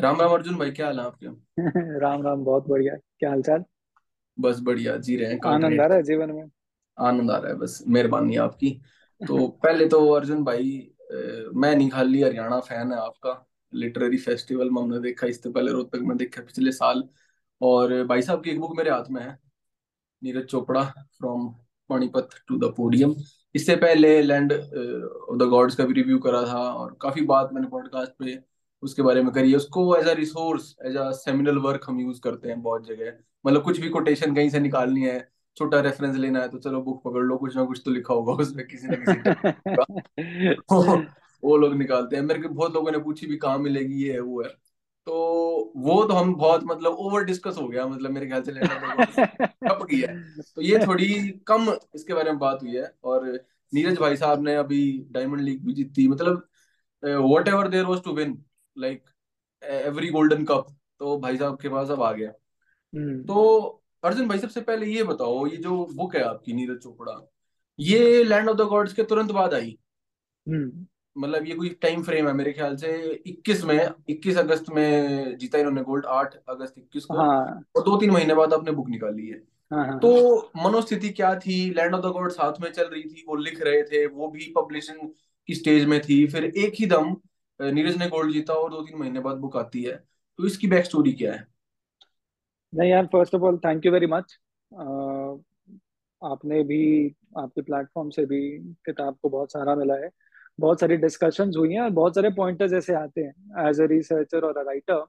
राम राम अर्जुन भाई क्या हाल है आपके? राम राम बहुत बढ़िया। क्या हाल चाल बस बढ़िया जी रहे हैं आनंद आ रहा है जीवन में? आनंद आ रहा है बस मेहरबानी आपकी। तो पहले तो अर्जुन भाई मैं नहीं खाली हरियाणा फ़ैन है आपका। लिटरेरी फेस्टिवल में हमने देखा इससे पहले रोहतक में देखा पिछले साल। और भाई साहब की एक बुक मेरे हाथ में है। Neeraj Chopra from Panipat to the podium इससे पहले लैंड ऑफ़ द गॉड्स का भी रिव्यू करा था और काफ़ी बात मैंने पॉडकास्ट पे उसके बारे में करी है। उसको as a resource as a seminal work हम यूज़ करते हैं बहुत जगह। मतलब कुछ भी कोटेशन कहीं से निकालनी है छोटा रेफरेंस लेना है तो चलो बुक पकड़ लो कुछ ना कुछ तो लिखा होगा उसमें किसी ना किसी वो लोग निकालते हैं। मेरे को बहुत लोगों ने पूछी भी कहाँ मिलेगी ये है वो है। तो वो तो हम बहुत मतलब ओवर डिस्कस हो गया मतलब मेरे ख्याल से कप गया तो ये थोड़ी कम इसके बारे में बात हुई है और नीरज भाई साहब ने अभी डायमंड लीग भी जीती मतलब whatever there was to win like every golden cup तो भाई साहब के पास अब आ गया हम्म। तो अर्जुन भाई सबसे पहले ये बताओ ये जो बुक है आपकी नीरज चोपड़ा ये लैंड ऑफ़ द गॉड्स के तुरंत बाद आई हम्म। मतलब ये कोई टाइम फ्रेम है मेरे ख्याल से 21 में 21 अगस्त में जीता इन्होंने गोल्ड 8 अगस्त 21 को हाँ। और दो तीन महीने बाद आपने बुक निकाली है। हाँ, हाँ, तो मनोस्थिति क्या थी? लैंड ऑफ़ द गॉड साथ में चल रही थी वो लिख रहे थे वो भी पब्लिशिंग की स्टेज में थी। फिर एक ही दम नीरज ने गोल्ड जीता और दो तीन महीने बाद बुक आती है। तो इसकी बैक स्टोरी क्या है? नहीं यार first of all thank you very much आपने भी आपके प्लेटफॉर्म से भी किताब को बहुत सारा मिला है। बहुत सारी डिस्कशंस हुई हैं और बहुत सारे पॉइंटर्स ऐसे आते हैं एज अ रिसर्चर और अ राइटर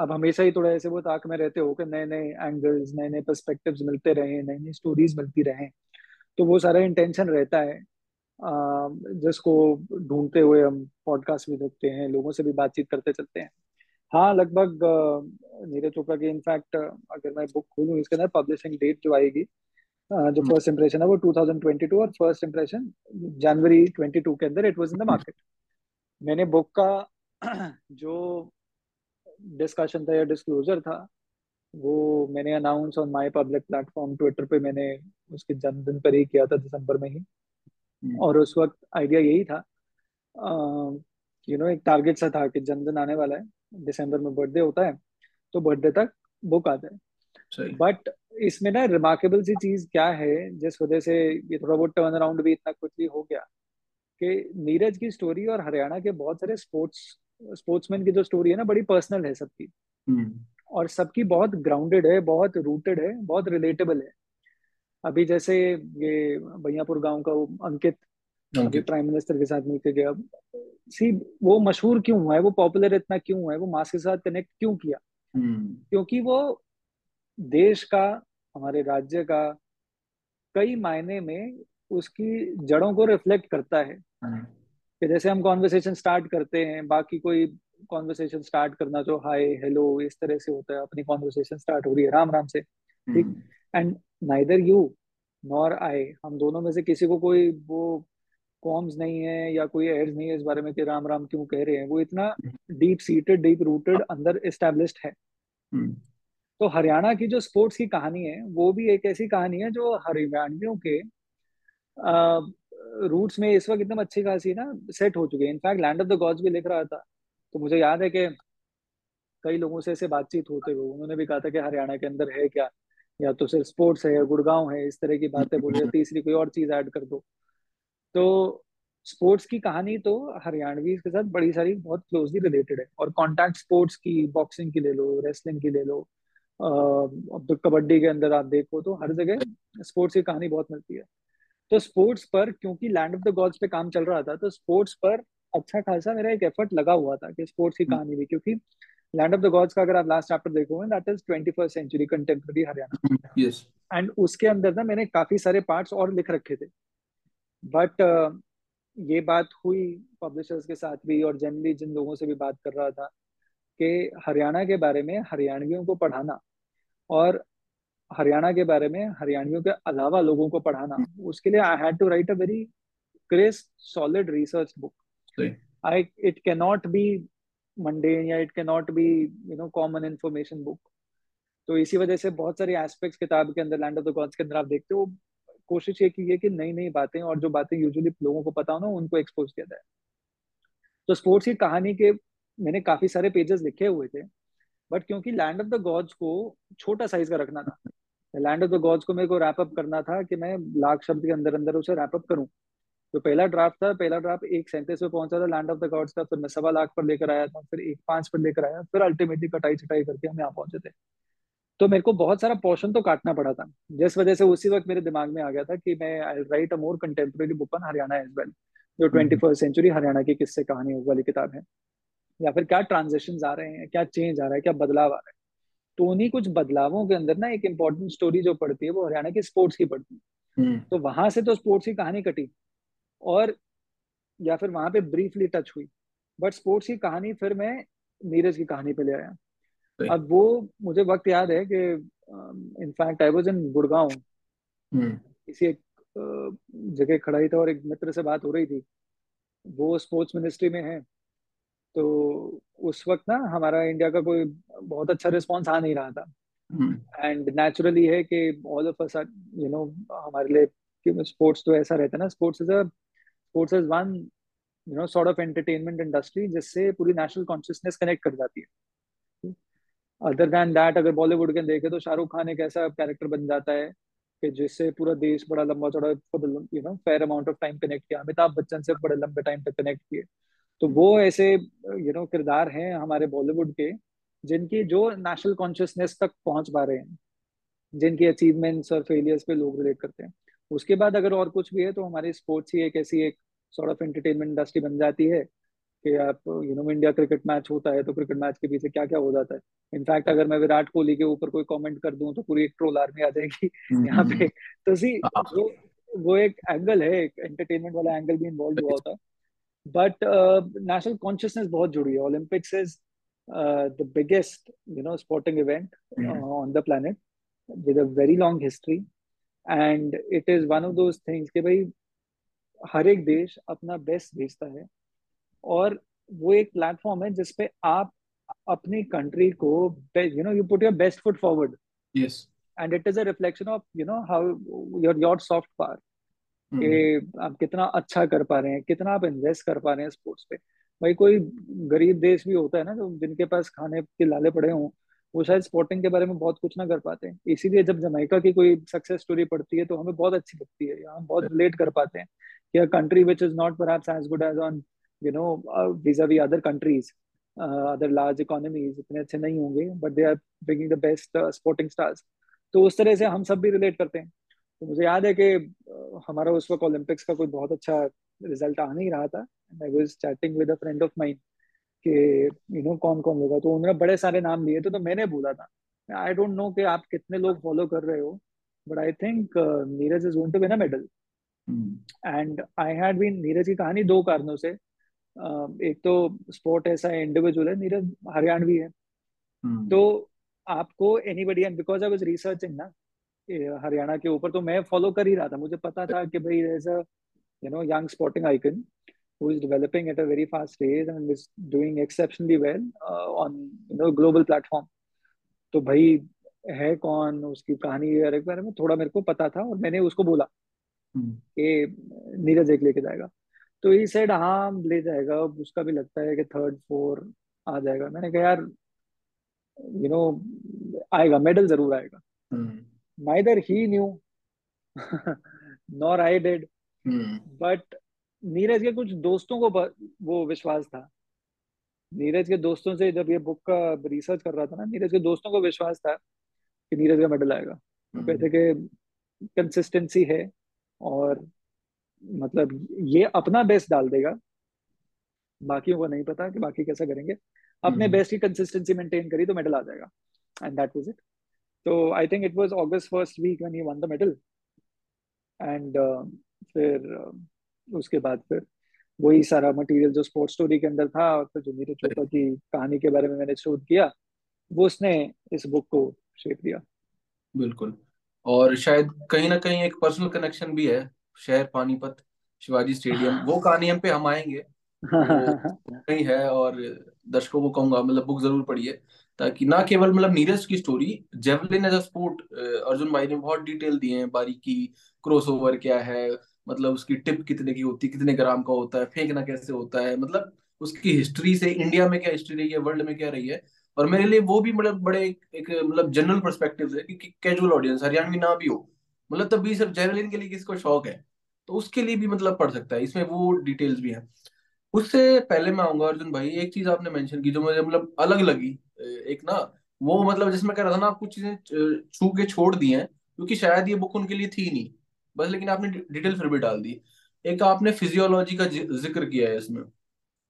अब हमेशा ही थोड़ा ऐसे वो ताक में रहते हो कि नए नए एंगल्स नए नए पर्सपेक्टिव्स मिलते रहे नई नई स्टोरीज मिलती रहे। तो वो सारा इंटेंशन रहता है। जिसको ढूंढते हुए हम पॉडकास्ट भी देखते हैं, लोगों से भी बातचीत करते चलते हैं। हाँ लगभग नीरज चोपड़ा की इनफैक्ट अगर मैं बुक खोलूँ, इसके अंदर पब्लिशिंग डेट जो आएगी जो फ़र्स्ट हम्म। इंप्रेशन है वो 2022 और फ़र्स्ट इंप्रेशन जनवरी 22 के अंदर it was in the market मैंने बुक का जो डिस्कशन था या डिस्क्लोजर था वो मैंने announce on my public platform Twitter पे मैंने उसके जन्मदिन पर ही किया था दिसंबर में ही हम्म। और उस वक्त आइडिया यही था यू नो एक टारगेट सा था कि जन्मदिन आने वाला है दिसंबर में बर्थडे होता है तो बर्थडे तक बुक आ जाए बट इसमें ना रिमार्केबल सी चीज़ क्या है जिस वजह से ये थोड़ा बहुत टर्न अराउंड भी इतना क्विकली हो गया कि नीरज की स्टोरी और हरियाणा के बहुत सारे स्पोर्ट्स स्पोर्ट्समैन की जो स्टोरी है ना बड़ी पर्सनल है सबकी। hmm. और सबकी बहुत ग्राउंडेड है बहुत रूटेड है बहुत रिलेटेबल है। अभी जैसे ये भैयापुर गाँव का वो अंकित अभी प्राइम मिनिस्टर के साथ मिलकर गया। सी वो मशहूर क्यों हुआ है? वो पॉपुलर इतना क्यों हुआ है? वो मास के साथ कनेक्ट क्यों किया? hmm. क्योंकि वो देश का हमारे राज्य का कई मायने में उसकी जड़ों को रिफ्लेक्ट करता है। हाँ। कि जैसे हम कॉन्वर्सेशन स्टार्ट करते हैं बाकी कोई कॉन्वर्सेशन स्टार्ट करना जो हाय हेलो इस तरह से होता है अपनी कॉन्वर्सेशन स्टार्ट हो रही है राम राम से। ठीक? And neither you nor I हम दोनों में से किसी को कोई वो कॉम्स नहीं है या कोई एड्स नहीं है इस बारे में कि राम राम क्यों कह रहे हैं। वो इतना डीप सीटेड डीप रूटेड अंदर एस्टेब्लिश्ड है। हम्म। तो हरियाणा की जो स्पोर्ट्स की कहानी है, वो भी एक ऐसी कहानी है जो हरियाणवियों के रूट्स में इस वक्त एकदम अच्छी खासी ना सेट हो चुके हैं। In fact land of the Gods भी लिख रहा था। तो मुझे याद है कि कई लोगों से ऐसे बातचीत होते हुए उन्होंने भी कहा था कि हरियाणा के अंदर है क्या? या तो सिर्फ़ स्पोर्ट्स है या गुड़गांव है, इस तरह की बातें बोले तीसरी कोई और चीज़ ऐड कर दो। तो स्पोर्ट्स की कहानी तो हरियाणवी के साथ बड़ी सारी बहुत क्लोजली रिलेटेड है। और कॉन्टैक्ट स्पोर्ट्स की बॉक्सिंग की ले लो रेसलिंग की ले लो अब तो कबड्डी के अंदर आप देखो तो हर जगह स्पोर्ट्स की कहानी बहुत मिलती है। तो स्पोर्ट्स पर क्योंकि लैंड ऑफ़ द गॉड्स पे काम चल रहा था तो स्पोर्ट्स पर अच्छा खासा मेरा एक एफर्ट लगा हुआ था कि स्पोर्ट्स की कहानी भी क्योंकि लैंड ऑफ़ द गॉड्स का अगर आप लास्ट चैप्टर देखोगे that is twenty first century contemporary Haryana and उसके अंदर ना मैंने काफ़ी सारे पार्ट्स और लिख रखे थे। बट uh, ये बात हुई पब्लिशर्स के साथ भी और जनरली जिन लोगों से भी बात कर रहा था कि हरियाणा के बारे में हरियाणवियों को पढ़ाना और हरियाणा के बारे में हरियाणियों के अलावा लोगों को पढ़ाना उसके लिए I had to write a very crisp solid research book I it can not be mundane या it can not be you know common information book तो इसी वजह से बहुत सारी एस्पेक्ट्स किताब के अंदर लैंड ऑफ़ द गॉड्स के अंदर आप देखते हो कोशिश ये की है कि नई नई बातें और जो बातें यूजुअली लोगों को पता हो ना उनको एक्सपोज किया जाए। तो स्पोर्ट्स की कहानी के मैंने काफ़ी सारे पेजेस लिखे हुए थे। बट क्योंकि लैंड ऑफ़ द गॉड्स को छोटा साइज़ का रखना था। लैंड ऑफ़ द गॉड्स को मेरे को रैप अप करना था कि मैं लाख शब्द के अंदर अंदर उसे रैप अप करूँ। तो पहला ड्राफ्ट था पहला ड्राफ्ट एक सेंटेंस में पहुँचा था लैंड ऑफ़ द गॉड्स का फिर मैं सवा लाख पर लेकर आया था फिर एक पाँच पर लेकर आया फिर अल्टीमेटली कटाई छटाई करके हम यहाँ पहुँचे थे। तो मेरे को बहुत सारा पोर्शन तो काटना पड़ा था। जिस वजह से उसी वक्त मेरे दिमाग में आ गया था कि मैं I write a more contemporary book on Haryana as well जो ट्वेंटी फ़र्स्ट सेंचुरी हरियाणा की किस्से कहानी वाली किताब है। या फिर क्या ट्रांजेक्शन आ रहे हैं क्या चेंज आ रहा है क्या बदलाव आ रहा है? तो उन्हीं कुछ बदलावों के अंदर ना एक इम्पोर्टेंट स्टोरी जो पड़ती है वो हरियाणा की स्पोर्ट्स की पड़ती है। हम्म। तो वहाँ से तो स्पोर्ट्स की कहानी कटी और या फिर वहाँ पे ब्रीफली टच हुई। बट स्पोर्ट्स की कहानी फिर मैं नीरज की कहानी पे ले आया। अब वो मुझे वक्त याद है कि in fact I was in Gurgaon. Hmm. किसी एक जगह खड़ा ही था और एक मित्र से बात हो रही थी। वो स्पोर्ट्स मिनिस्ट्री में है। तो उस वक्त ना हमारा इंडिया का कोई बहुत अच्छा रिस्पॉन्स आ नहीं रहा था। एंड नेचुरली है कि all of us you know हमारे लिए स्पोर्ट्स तो ऐसा रहता है ना sports is a sports is one you know sort of entertainment industry जिससे पूरी नेशनल कॉन्शियसनेस कनेक्ट कर जाती है। अदर देन दैट अगर बॉलीवुड के देखे तो शाहरुख खान एक ऐसा कैरेक्टर बन जाता है कि जिससे पूरा देश बड़ा लंबा चौड़ा you know fair amount of time connect किया। अमिताभ बच्चन से बड़े लंबे टाइम तक कनेक्ट किए। तो वो ऐसे यू नो किरदार हैं हमारे बॉलीवुड के जिनकी जो नेशनल कॉन्शियसनेस तक पहुँच पा रहे हैं जिनकी अचीवमेंट्स और फेलियर्स पे लोग रिलेट करते हैं। उसके बाद अगर और कुछ भी है तो हमारी स्पोर्ट्स ही एक ऐसी एक सॉर्ट ऑफ़ एंटरटेनमेंट इंडस्ट्री बन जाती है कि आप you know India cricket match होता है तो क्रिकेट मैच के पीछे क्या क्या हो जाता है। इनफैक्ट अगर मैं विराट कोहली के ऊपर कोई कमेंट कर दूँ तो पूरी एक ट्रोल आर्मी आ जाएगी हम्म यहाँ हम्म, पे। तो सी हाँ। वो वो एक एंगल है एक एंटरटेनमेंट वाला एंगल भी इन्वॉल्व हुआ होता। है बट नेशनल कॉन्शियसनेस बहुत जुड़ी है। Olympics is the biggest you know sporting event hmm on the planet with a very long history and it is one of those things कि भाई हर एक देश अपना बेस्ट भेजता है। और वो एक प्लेटफॉर्म है जिसपे आप अपनी कंट्री को you know you put your best foot forward yes and it is a reflection of you know how your your soft power hmm कि आप कितना अच्छा कर पा रहे हैं कितना आप इन्वेस्ट कर पा रहे हैं स्पोर्ट्स पे। भाई कोई गरीब देश भी होता है ना जो जिनके पास खाने के लाले पड़े हों वो शायद स्पोर्टिंग के बारे में बहुत कुछ ना कर पाते हैं। इसीलिए जब जमैका की कोई सक्सेस स्टोरी पड़ती है तो हमें बहुत अच्छी लगती है। या हम बहुत रिलेट कर पाते हैं कि a country which is not perhaps as good as on you know vis vis other countries other large economies इतने अच्छे नहीं होंगे but they are bringing the best sporting stars तो उस तरह से हम सब भी रिलेट करते हैं। तो मुझे याद है कि हमारा उस वक्त ओलंपिक्स का कोई बहुत अच्छा रिज़ल्ट आ नहीं रहा था I was chatting with a friend of mine कि यू नो कौन कौन होगा? तो उन्होंने बड़े सारे नाम लिए थे तो मैंने बोला था आई डोंट नो कि आप कितने लोग फॉलो कर रहे हो but I think Neeraj is going to win a medal. And I had been Neeraj की कहानी दो कारणों से uh, एक तो स्पोर्ट ऐसा है इंडिविजुअल है नीरज हरियाणवी है। हम्म। तो आपको anybody and because I was researching ना हरियाणा के ऊपर तो मैं फॉलो कर ही रहा था। मुझे पता था कि भाई as a you know young sporting icon who is developing at a very fast pace and is doing exceptionally well uh, on you know global platform. तो भाई है कौन? उसकी कहानी के बारे में थोड़ा मेरे को पता था और मैंने उसको बोला हम्म। कि नीरज एक लेके जाएगा। तो ही सेड हाँ ले जाएगा। उसका भी लगता है कि थर्ड फोर आ जाएगा। मैंने कहा यार यू नो आएगा मेडल ज़रूर आएगा। हम्म। He knew nor I did hmm but Neeraj के कुछ दोस्तों को वो विश्वास था। नीरज के दोस्तों से जब ये बुक का रिसर्च कर रहा था ना नीरज के दोस्तों को विश्वास था कि नीरज का मेडल आएगा। हम्म कहते कि कंसिस्टेंसी है और मतलब ये अपना बेस्ट डाल देगा। बाकियों को नहीं पता कि बाकी कैसा करेंगे। अपने बेस्ट की कंसिस्टेंसी मेंटेन करी तो मेडल आ जाएगा। एंड दैट वाज इट तो I think it was August first week when he won the medal and फिर uh, उसके बाद फिर वही सारा मटेरियल जो स्पोर्ट्स स्टोरी के अंदर था और फिर जो नीरज चोपड़ा की कहानी के बारे में मैंने शोध किया वो उसने इस बुक को शेप दिया। बिल्कुल। और शायद कहीं ना कहीं एक पर्सनल कनेक्शन भी है शहर पानीपत शिवाजी स्टेडियम वो कहानी हम पे हम आएँगे। वो कहीं है और दर्शकों को कहूँगा मतलब बुक ज़रूर पढ़िए। ताकि ना केवल मतलब नीरज की story javelin as a sport Arjun भाई ने बहुत डिटेल दिए हैं बारीकी क्रॉस ओवर क्या है मतलब उसकी टिप कितने की होती है कितने ग्राम का होता है फेंकना कैसे होता है मतलब उसकी हिस्ट्री से इंडिया में क्या हिस्ट्री रही है वर्ल्ड में क्या रही है। और मेरे लिए वो भी मतलब बड़े एक, एक मतलब जनरल परस्पेक्टिव है कि कैजुअल ऑडियंस हरियाणवी ना भी हो मतलब तब भी सिर्फ़ जेवलिन के लिए किसको शौक है तो उसके लिए भी मतलब पढ़ सकता है इसमें वो डिटेल्स भी हैं। उससे पहले मैं आऊँगा, अर्जुन भाई, एक चीज़ आपने मेंशन की जो मुझे मतलब अलग लगी एक ना, वो मतलब जिसमें कह रहा था ना, आप कुछ चीज़ें छू के छोड़ दी हैं, क्योंकि शायद ये बुक उनके लिए थी नहीं। बस लेकिन आपने डिटेल फिर भी डाल दी। एक आपने फिजियोलॉजी का ज़िक्र किया है इसमें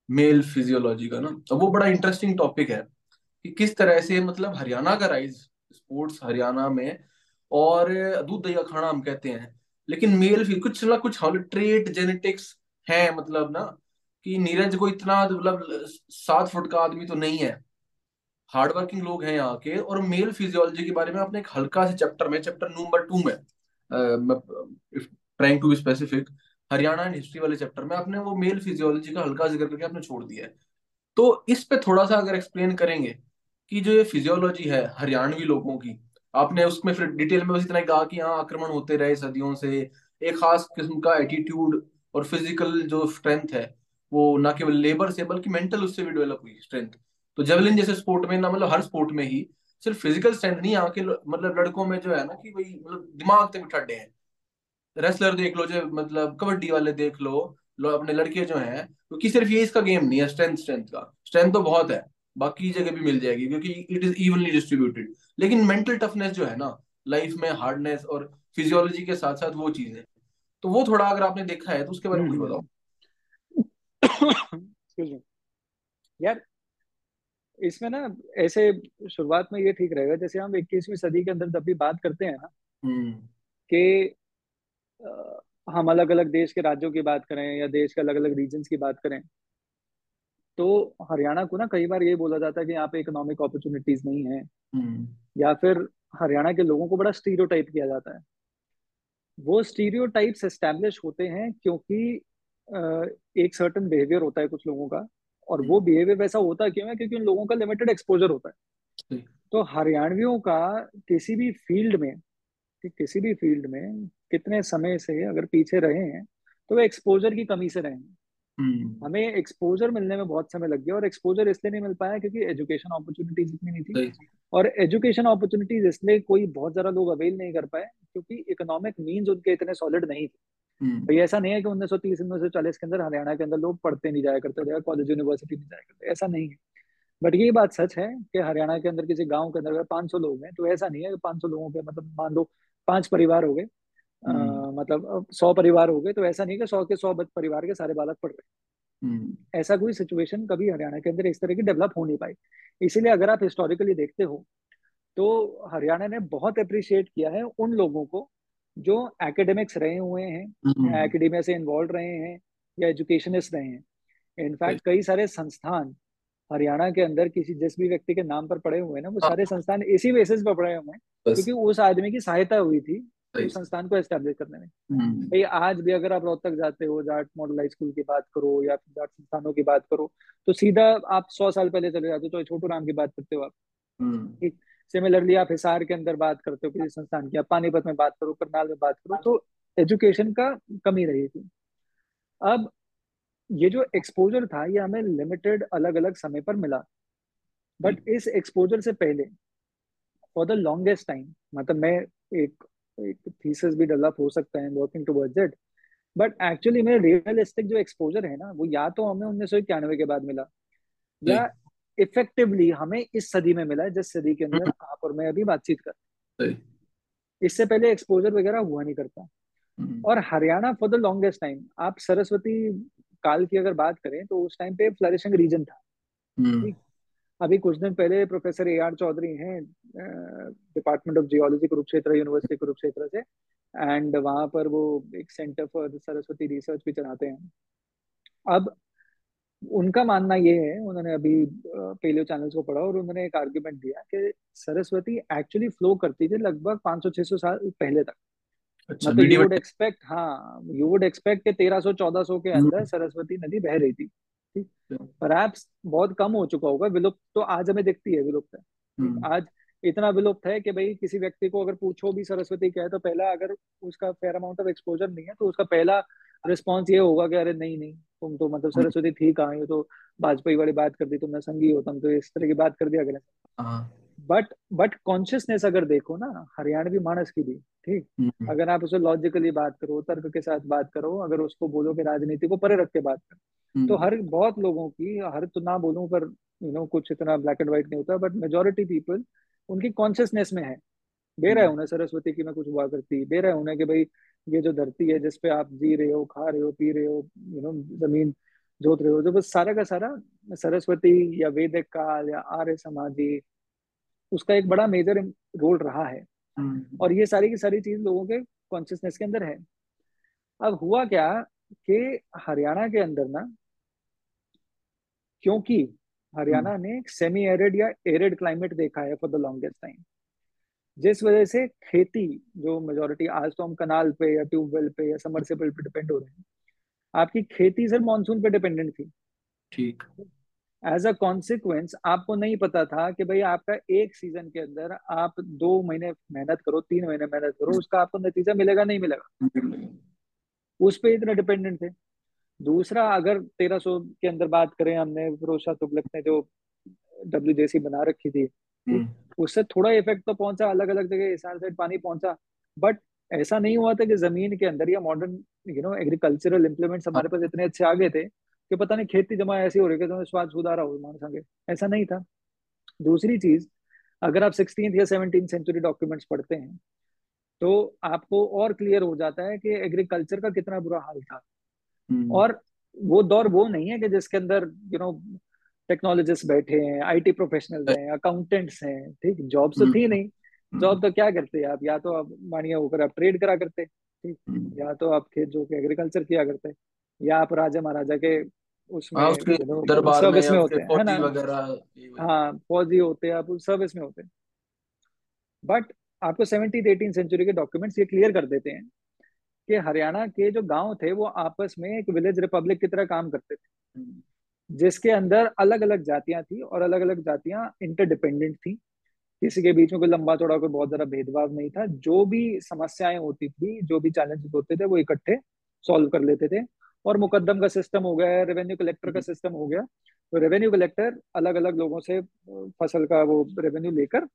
मेल फिजियोलॉजी का ना। तो वो बड़ा इंटरेस्टिंग टॉपिक है, कि किस तरह से मतलब हरियाणा का राइज स्पोर्ट्स हरियाणा में, और दूध दही खाना हम कहते हैं, लेकिन मेल फिर कुछ ना कुछ ट्रेट जेनेटिक्स है मतलब ना कि नीरज को इतना मतलब सात फुट का आदमी तो नहीं है। हार्ड वर्किंग लोग हैं यहाँ के और मेल फिजियोलॉजी के बारे में आपने एक हल्का से चैप्टर में चैप्टर नंबर टू में trying to be specific Haryana and history वाले चैप्टर में आपने वो मेल फिजियोलॉजी का हल्का ज़िक्र करके आपने छोड़ दिया है। तो इस पे थोड़ा सा अगर एक्सप्लेन करेंगे कि जो ये फिजियोलॉजी है हरियाणवी लोगों की, आपने उसमें फिर डिटेल में बस इतना कहा कि यहाँ आक्रमण होते रहे सदियों से, एक खास किस्म का एटीट्यूड और फ़िज़िकल जो स्ट्रेंथ है वो ना केवल लेबर से बल्कि मेंटल उससे भी डेवलप हुई स्ट्रेंथ तो जेवलिन जैसे स्पोर्ट में ना मतलब हर स्पोर्ट में ही सिर्फ़ फ़िज़िकल स्ट्रेंथ नहीं यहाँ के मतलब लड़कों में जो है ना कि भाई मतलब दिमाग तक ठड्डे हैं। रेसलर देख लो जो मतलब कबड्डी वाले देख लो लो अपने लड़के जो हैं क्योंकि तो सिर्फ़ ये इसका गेम नहीं है स्ट्रेंथ स्ट्रेंथ का। स्ट्रेंथ तो बहुत है बाकी जगह भी मिल जाएगी क्योंकि इट इज़ इवनली डिस्ट्रीब्यूटेड लेकिन मेंटल टफनेस जो है ना लाइफ में हार्डनेस और फिजियोलॉजी के साथ साथ वो चीज़। है तो वो थोड़ा अगर आपने देखा है तो उसके बारे में कुछ बताओ। यार इसमें ना ऐसे शुरुआत में ये ठीक रहेगा जैसे हम इक्कीसवीं सदी के अंदर जब भी बात करते हैं ना हम्म। कि हम अलग अलग देश के राज्यों की बात करें या देश के अलग अलग रीजन की बात करें तो हरियाणा को ना कई बार ये बोला जाता है कि यहाँ पे इकोनॉमिक अपॉर्चुनिटीज़ नहीं है हम्म। या फिर हरियाणा के लोगों को बड़ा स्टीरियोटाइप किया जाता है वो स्टीरियोटाइप्स एस्टेब्लिश होते हैं क्योंकि एक सर्टन बिहेवियर होता है कुछ लोगों का और वो बिहेवियर वैसा होता है क्यों है? क्योंकि उन लोगों का लिमिटेड एक्सपोजर होता है। तो हरियाणवियों का किसी भी फ़ील्ड में कि किसी भी फ़ील्ड में कितने समय से अगर पीछे रहे हैं तो वो एक्सपोजर की कमी से रहे हैं। हम्म। हमें एक्सपोजर मिलने में बहुत समय लग गया और एक्सपोजर इसलिए नहीं मिल पाया क्योंकि एजुकेशन अपॉर्चुनिटीज़ इतनी नहीं थी। और एजुकेशन अपॉर्चुनिटीज़ इसलिए कोई बहुत ज़्यादा लोग अवेल नहीं कर पाए क्योंकि इकोनॉमिक मीन्स उनके इतने सॉलिड नहीं थे। हम्म। भाई ऐसा नहीं है कि उन्नीस सौ तीस उन्नीस सौ चालीस के अंदर हरियाणा के अंदर लोग पढ़ते नहीं जाया करते थे कॉलेज यूनिवर्सिटी नहीं जाया करते ऐसा नहीं है बट ये बात सच है कि हरियाणा के अंदर किसी गाँव के अंदर अगर पाँच सौ लोग हैं तो ऐसा नहीं है कि पाँच सौ लोगों के मतलब मान लो पाँच परिवार हो गए हम्म। मतलब सौ परिवार हो गए तो ऐसा नहीं कि सौ के सौ परिवार के सारे बालक पढ़ रहे हम्म। ऐसा कोई सिचुएशन कभी हरियाणा के अंदर इस तरह की डेवलप हो नहीं पाई इसीलिए अगर आप हिस्टोरिकली देखते हो तो हरियाणा ने बहुत अप्रिशिएट किया है उन लोगों को जो एकेडमिक्स रहे हुए हैं एकेडमिया हम्म। से इन्वॉल्व रहे हैं या एजुकेशनिस्ट रहे हैं इनफैक्ट कई सारे संस्थान हरियाणा के अंदर किसी जिस भी व्यक्ति के नाम पर पड़े हुए हैं ना वो हाँ। सारे संस्थान इसी बेसिस पर पड़े हुए हैं क्योंकि उस आदमी की सहायता हुई थी उस संस्थान को एस्टेब्लिश करने में हम्म। भाई आज भी अगर आप रोहतक जाते हो जाट मॉडल हाई स्कूल की बात करो या फिर जाट संस्थानों की बात करो तो सीधा आप सौ साल पहले चले जाते हो तो छोटू राम की बात करते हो आप हम्म। ठीक सिमिलरली आप हिसार के अंदर बात करते हो किसी संस्थान की आप पानीपत में बात करो करनाल में बात करो तो एजुकेशन का कमी रही थी। अब ये जो एक्सपोजर था ये हमें लिमिटेड अलग अलग समय पर मिला। बट इस एक्सपोजर से पहले फॉर द लॉन्गेस्ट टाइम मतलब मैं एक एक थीसिस भी डेवलप हो सकता है working towards it but actually में रियलिस्टिक जो एक्सपोजर है ना वो या तो हमें उन्नीस सौ इक्यानवे के बाद मिला या इफेक्टिवली हमें इस सदी में मिला है जिस सदी के अंदर हम्म। आप और मैं अभी बातचीत कर इससे पहले एक्सपोजर वगैरह हुआ नहीं करता हम्म। और Haryana for the longest time आप सरस्वती काल की अगर बात करें तो उस टाइम पे फ्लरिशिंग रीजन था हम्म। अभी कुछ दिन पहले प्रोफेसर ए आर चौधरी हैं department of geology Kurukshetra university Kurukshetra से एंड वहाँ पर वो एक सेंटर फॉर सरस्वती रिसर्च भी चलाते हैं अब उनका मानना ये है उन्होंने अभी पेलियो चैनल्स को पढ़ा और उन्होंने एक आर्ग्यूमेंट दिया कि सरस्वती एक्चुअली फ्लो करती थी लगभग 500-600 साल पहले तक। अच्छा, मतलब यू वुड एक्सपेक्ट हाँ यू वुड एक्सपेक्ट कि 1300-1400 के अंदर हम्म। सरस्वती नदी बह रही थी ठीक? पर बहुत कम हो चुका होगा विलुप्त तो आज हमें दिखती है विलुप्त है। हम्म। आज इतना विलुप्त है कि भाई किसी व्यक्ति को अगर पूछो भी सरस्वती क्या है तो पहला अगर उसका फेयर अमाउंट ऑफ़ एक्सपोजर नहीं है तो उसका पहला रिस्पॉन्स ये होगा कि अरे नहीं नहीं तुम तो मतलब सरस्वती थी कहाँ ये तो वाजपेयी वाली बात कर दी तुमने संगी हो तुम तो इस तरह की बात कर दिया अगले। बट बट कॉन्शियसनेस अगर देखो ना हरियाणवी मानस की भी ठीक? हम्म। अगर आप उसे लॉजिकली बात करो तर्क के साथ बात करो अगर उसको बोलो कि राजनीति को परे रख के बात करो तो हम्म हर बहुत लोगों की हर तो ना बोलूँ पर यू नो कुछ इतना ब्लैक एंड व्हाइट नहीं होता बट मेजोरिटी पीपल उनकी कॉन्शियसनेस में है। दे रहा है उन्हें सरस्वती की मैं कुछ हुआ करती दे रहा है उन्हें कि भाई ये जो धरती है जिसपे आप जी रहे हो खा रहे हो पी रहे हो यू नो ज़मीन जोत रहे हो तो बस सारा का सारा सरस्वती या वैदिक काल या आर्य समाधि उसका एक बड़ा मेजर रोल रहा है। हम्म, और ये सारी की सारी चीज़ लोगों के कॉन्शियसनेस के अंदर है। अब हुआ क्या कि हरियाणा के अंदर ना क्योंकि हम्म, हरियाणा ने सेमी एरिड या एरिड क्लाइमेट देखा है फॉर द लॉन्गेस्ट टाइम जिस वजह से खेती जो मेजोरिटी आज तो हम कनाल पे या ट्यूबवेल पे या समरसेबल पे डिपेंड हो रहे हैं आपकी खेती सिर्फ़ मानसून पे डिपेंडेंट थी। ठीक। एज अ कॉन्सिक्वेंस आपको नहीं पता था कि भाई आपका एक सीज़न के अंदर आप दो महीने मेहनत करो तीन महीने मेहनत करो उसका आपको नतीजा मिलेगा नहीं मिलेगा? उस पर इतना डिपेंडेंट थे। दूसरा अगर तेरह सौ के अंदर बात करें हमने फिरोज तुगलक ने जो डब्ल्यू बना रखी थी उससे थोड़ा इफ़ेक्ट तो पहुँचा अलग अलग जगह इस साइड पानी पहुँचा। बट ऐसा नहीं हुआ था कि ज़मीन के अंदर या modern you know agricultural implements हाँ, हमारे पास इतने अच्छे आ गए थे कि पता नहीं खेती जमा ऐसी हो रही है कि स्वाद सुधारा हो मान संगे। ऐसा नहीं था। दूसरी चीज़ अगर आप सिक्सटीन या सेवनटीन सेंचुरी डॉक्यूमेंट्स पढ़ते हैं तो आपको और क्लियर हो जाता है कि एग्रीकल्चर का कितना बुरा हाल था। हम्म, और वो दौर वो नहीं है कि जिसके अंदर यू नो टेक्नोलॉजिस्ट बैठे हैं आईटी प्रोफेशनल हैं अकाउंटेंट्स हैं ठीक जॉब तो हम्म, थी नहीं। हम्म, जॉब तो क्या करते आप? या तो आप मानिए होकर आप ट्रेड करा करते ठीक हम्म। या तो आप खेत जो के एग्रीकल्चर किया करते या आप राजा महाराजा के उसमें हाँ सर्विस या में होते हैं ना? हाँ। फौजी होते हैं आप सर्विस में होते बट आपको सेवनटीन एटीन सेंचुरी के डॉक्यूमेंट्स ये क्लियर कर देते हैं कि हरियाणा के जो गाँव थे वो आपस में एक विलेज रिपब्लिक की तरह काम करते थे। हम्म, जिसके अंदर अलग अलग जातियाँ थी और अलग अलग जातियाँ इंटरडिपेंडेंट थी। किसी के बीच में कोई लंबा चौड़ा कोई बहुत ज़्यादा भेदभाव नहीं था। जो भी समस्याएँ होती थी जो भी चैलेंजेस होते थे वो इकट्ठे सॉल्व कर लेते थे। और मुकदम का सिस्टम हो गया रेवेन्यू कलेक्टर का हम्म, सिस्टम हो गया। तो रेवेन्यू कलेक्टर अलग अलग लोगों से फ़सल का वो रेवेन्यू लेकर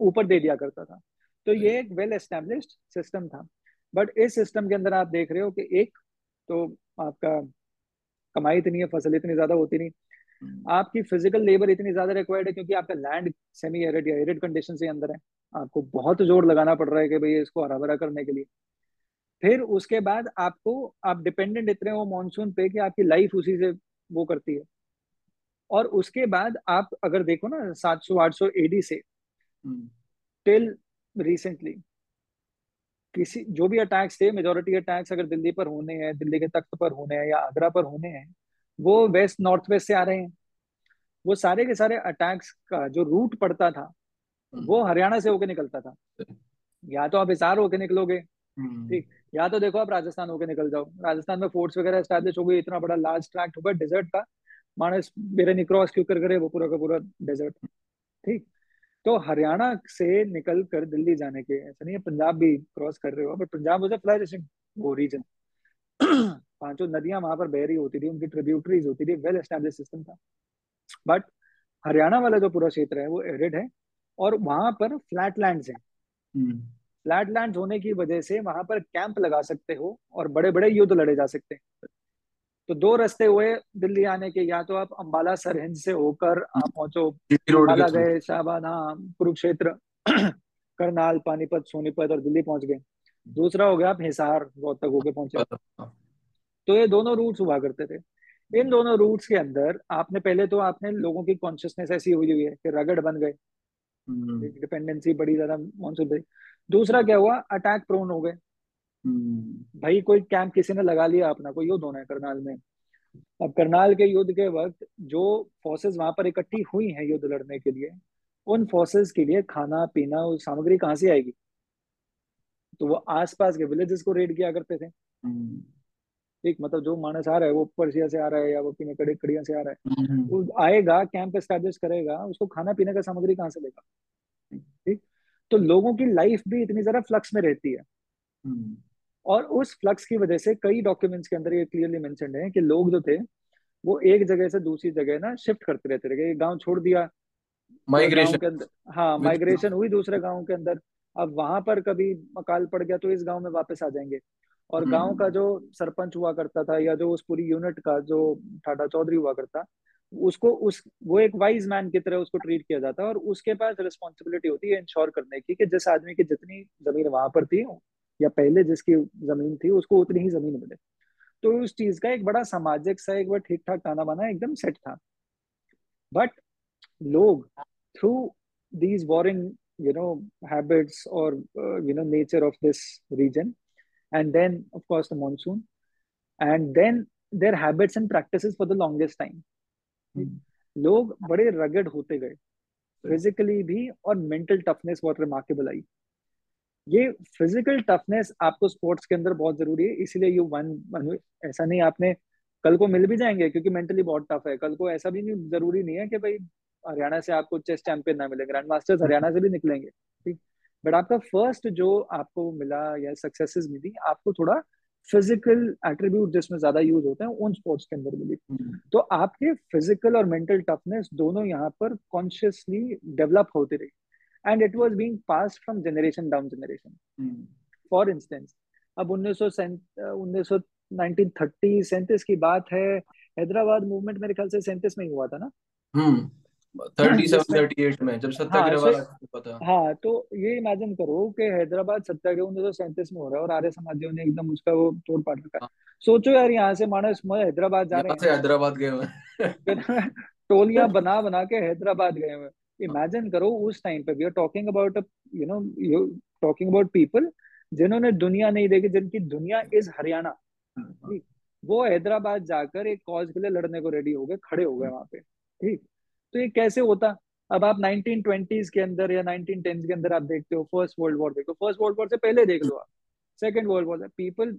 ऊपर दे दिया करता था। तो ये एक वेल एस्टेब्लिश्ड सिस्टम था। बट इस सिस्टम के अंदर आप देख रहे हो कि एक तो आपका कमाई इतनी है फ़सल इतनी ज़्यादा होती नहीं। हम्म, आपकी फ़िज़िकल लेबर इतनी ज़्यादा रिक्वायर्ड है क्योंकि आपका लैंड सेमी एरिड या एरिड कंडीशन से अंदर है। आपको बहुत ज़ोर लगाना पड़ रहा है कि भाई इसको हरा भरा करने के लिए। फिर उसके बाद आपको आप डिपेंडेंट इतने हो मानसून पे कि आपकी लाइफ उसी से वो करती है। और उसके बाद आप अगर देखो ना सात सौ आठ सौ एडी से हम्म, टिल रिसेंटली किसी जो भी अटैक्स थे मेजोरिटी अटैक्स अगर दिल्ली पर होने हैं दिल्ली के तख्त पर होने हैं या आगरा पर होने हैं वो वेस्ट नॉर्थ वेस्ट से आ रहे हैं। वो सारे के सारे अटैक्स का जो रूट पड़ता था हम्म, वो हरियाणा से होके निकलता था। या तो आप हिसार होके निकलोगे हम्म, ठीक या तो देखो आप राजस्थान होके निकल जाओ। राजस्थान में फोर्ट्स वगैरह एस्टैब्लिश हो गई इतना बड़ा लार्ज ट्रैक्ट होगा डेजर्ट का मानस बेरनी क्रॉस क्यों कर करे वो पूरा का पूरा डेजर्ट ठीक। तो हरियाणा से निकल कर दिल्ली जाने के ऐसा नहीं है पंजाब भी क्रॉस कर रहे हो बट पंजाब वॉज़ फ्लरिशिंग वो रीजन पाँचों नदियाँ वहाँ पर बह रही होती थी उनकी ट्रिब्यूटरीज होती थी वेल एस्टेब्लिश सिस्टम था। बट हरियाणा वाला जो पूरा क्षेत्र है वो एरिड है और वहाँ पर फ्लैट लैंड है। फ्लैट लैंड होने की वजह से वहाँ पर कैंप लगा सकते हो और बड़े बड़े युद्ध लड़े जा सकते हैं। तो दो रास्ते हुए दिल्ली आने के या तो आप अंबाला सरहिंद से होकर आप पहुंचो अंबाला गए शाहबाद हाँ कुरुक्षेत्र करनाल पानीपत सोनीपत और दिल्ली पहुँच गए। दूसरा हो गया आप हिसार रोहतक होके पहुँचे। तो ये दोनों रूट्स हुआ करते थे। इन दोनों रूट्स के अंदर आपने पहले तो आपने लोगों की कॉन्शियसनेस ऐसी हुई हुई है कि रगड़ बन गए। हम्म, डिपेंडेंसी बड़ी ज़्यादा मानसून दूसरा क्या हुआ? अटैक प्रोन हो गए। हम्म, भाई कोई कैंप किसी ने लगा लिया अपना कोई युद्ध होना है करनाल में। अब करनाल के युद्ध के वक्त जो फोर्सेस वहाँ पर इकट्ठी हुई हैं युद्ध लड़ने के लिए उन फोर्सेस के लिए खाना पीना और सामग्री कहाँ से आएगी? तो वो आसपास के विलेजेस को रेड किया करते थे। हम्म, ठीक मतलब जो मानस आ रहा है वो पर्सिया से आ रहा है या वो पीने कड़ी कड़िया से आ रहा है। हम्म, वो आएगा कैंप एस्टेब्लिश करेगा उसको खाना पीने का सामग्री कहाँ से लेगा? ठीक? तो लोगों की लाइफ भी इतनी ज़्यादा फ्लक्स में रहती है। हम्म, और उस फ्लक्स की वजह से कई डॉक्यूमेंट्स के अंदर ये क्लियरली मेंशन्ड है कि लोग जो थे वो एक जगह से दूसरी जगह ना शिफ्ट करते रहते थे गाँव छोड़ दिया। माइग्रेशन के अंदर हाँ माइग्रेशन हुई दूसरे गाँव के अंदर। अब वहाँ पर कभी अकाल पड़ गया तो इस गाँव में वापस आ जाएँगे। और गाँव का हम्म, जो सरपंच हुआ करता था या जो उस पूरी यूनिट का जो ठाडा चौधरी हुआ करता उसको उस वो एक वाइज मैन की तरह उसको ट्रीट किया जाता है और उसके पास रिस्पॉन्सिबिलिटी होती है इंश्योर करने की कि जिस आदमी की जितनी ज़मीन वहाँ पर थी या पहले जिसकी ज़मीन थी उसको उतनी ही ज़मीन मिले। तो उस चीज़ का एक बड़ा सामाजिक सा एक बार ठीक ठाक ताना बाना एकदम सेट था। बट लोग through these warring you know habits और you know nature of this region and then of the monsoon and then their habits and practice for the longest time लोग बड़े रगड होते गए। फिजिकली भी और mental toughness बहुत remarkable आई। ये फ़िज़िकल टफनेस आपको स्पोर्ट्स के अंदर बहुत ज़रूरी है इसीलिए यू वन ऐसा नहीं आपने कल को मिल भी जाएँगे क्योंकि मेंटली बहुत टफ है। कल को ऐसा भी नहीं ज़रूरी नहीं है कि भाई हरियाणा से आपको चेस चैंपियन ना मिले ग्रैंड मास्टर्स हरियाणा से भी निकलेंगे ठीक? बट आपका फ़र्स्ट जो आपको मिला या सक्सेसेस मिली आपको थोड़ा फ़िज़िकल एट्रीब्यूट जिसमें ज़्यादा यूज़ होते हैं उन स्पोर्ट्स के अंदर मिली। हम्म, तो आपके फ़िज़िकल और मेंटल टफनेस दोनों यहाँ पर कॉन्शियसली डेवलप होती रही। And it was being pass from generation down generation hmm, for instance अब उन्नीस सौ उन्नीस सौ नाइनटीन थर्टी सैंतीस की बात है हैदराबाद मूवमेंट मेरे ख्याल से सैंतीस में ही हुआ था ना? हम्म सेवन जिसमें थर्टी एट में जब हाँ सत्याग्रह था। हाँ तो ये इमेजिन करो कि हैदराबाद सत्याग्रह उन्नीस सौ सैंतीस में हो रहा है और आर्य समाजियों ने एकदम उसका वो तोड़ रखा हाँ, सोचो यार यहाँ से मानस हैदराबाद जा रहे हैं। हैदराबाद गए हुए टोलियाँ बना बना के हैदराबाद गए हुए इमेजिन करो उस टाइम पे we are talking about you know you talking about people जिन्होंने दुनिया नहीं देखी जिनकी दुनिया इज़ हरियाणा हाँ, ठीक? वो हैदराबाद जाकर एक कॉज के लिए लड़ने को रेडी हो गए खड़े हो गए वहाँ पे। ठीक? तो ये कैसे होता? अब आप 1920s के अंदर या 1910s के अंदर आप देखते हो फ़र्स्ट वर्ल्ड वॉर देखो फ़र्स्ट वर्ल्ड वॉर से पहले देख लो आप। सेकेंड वर्ल्ड वॉर पीपल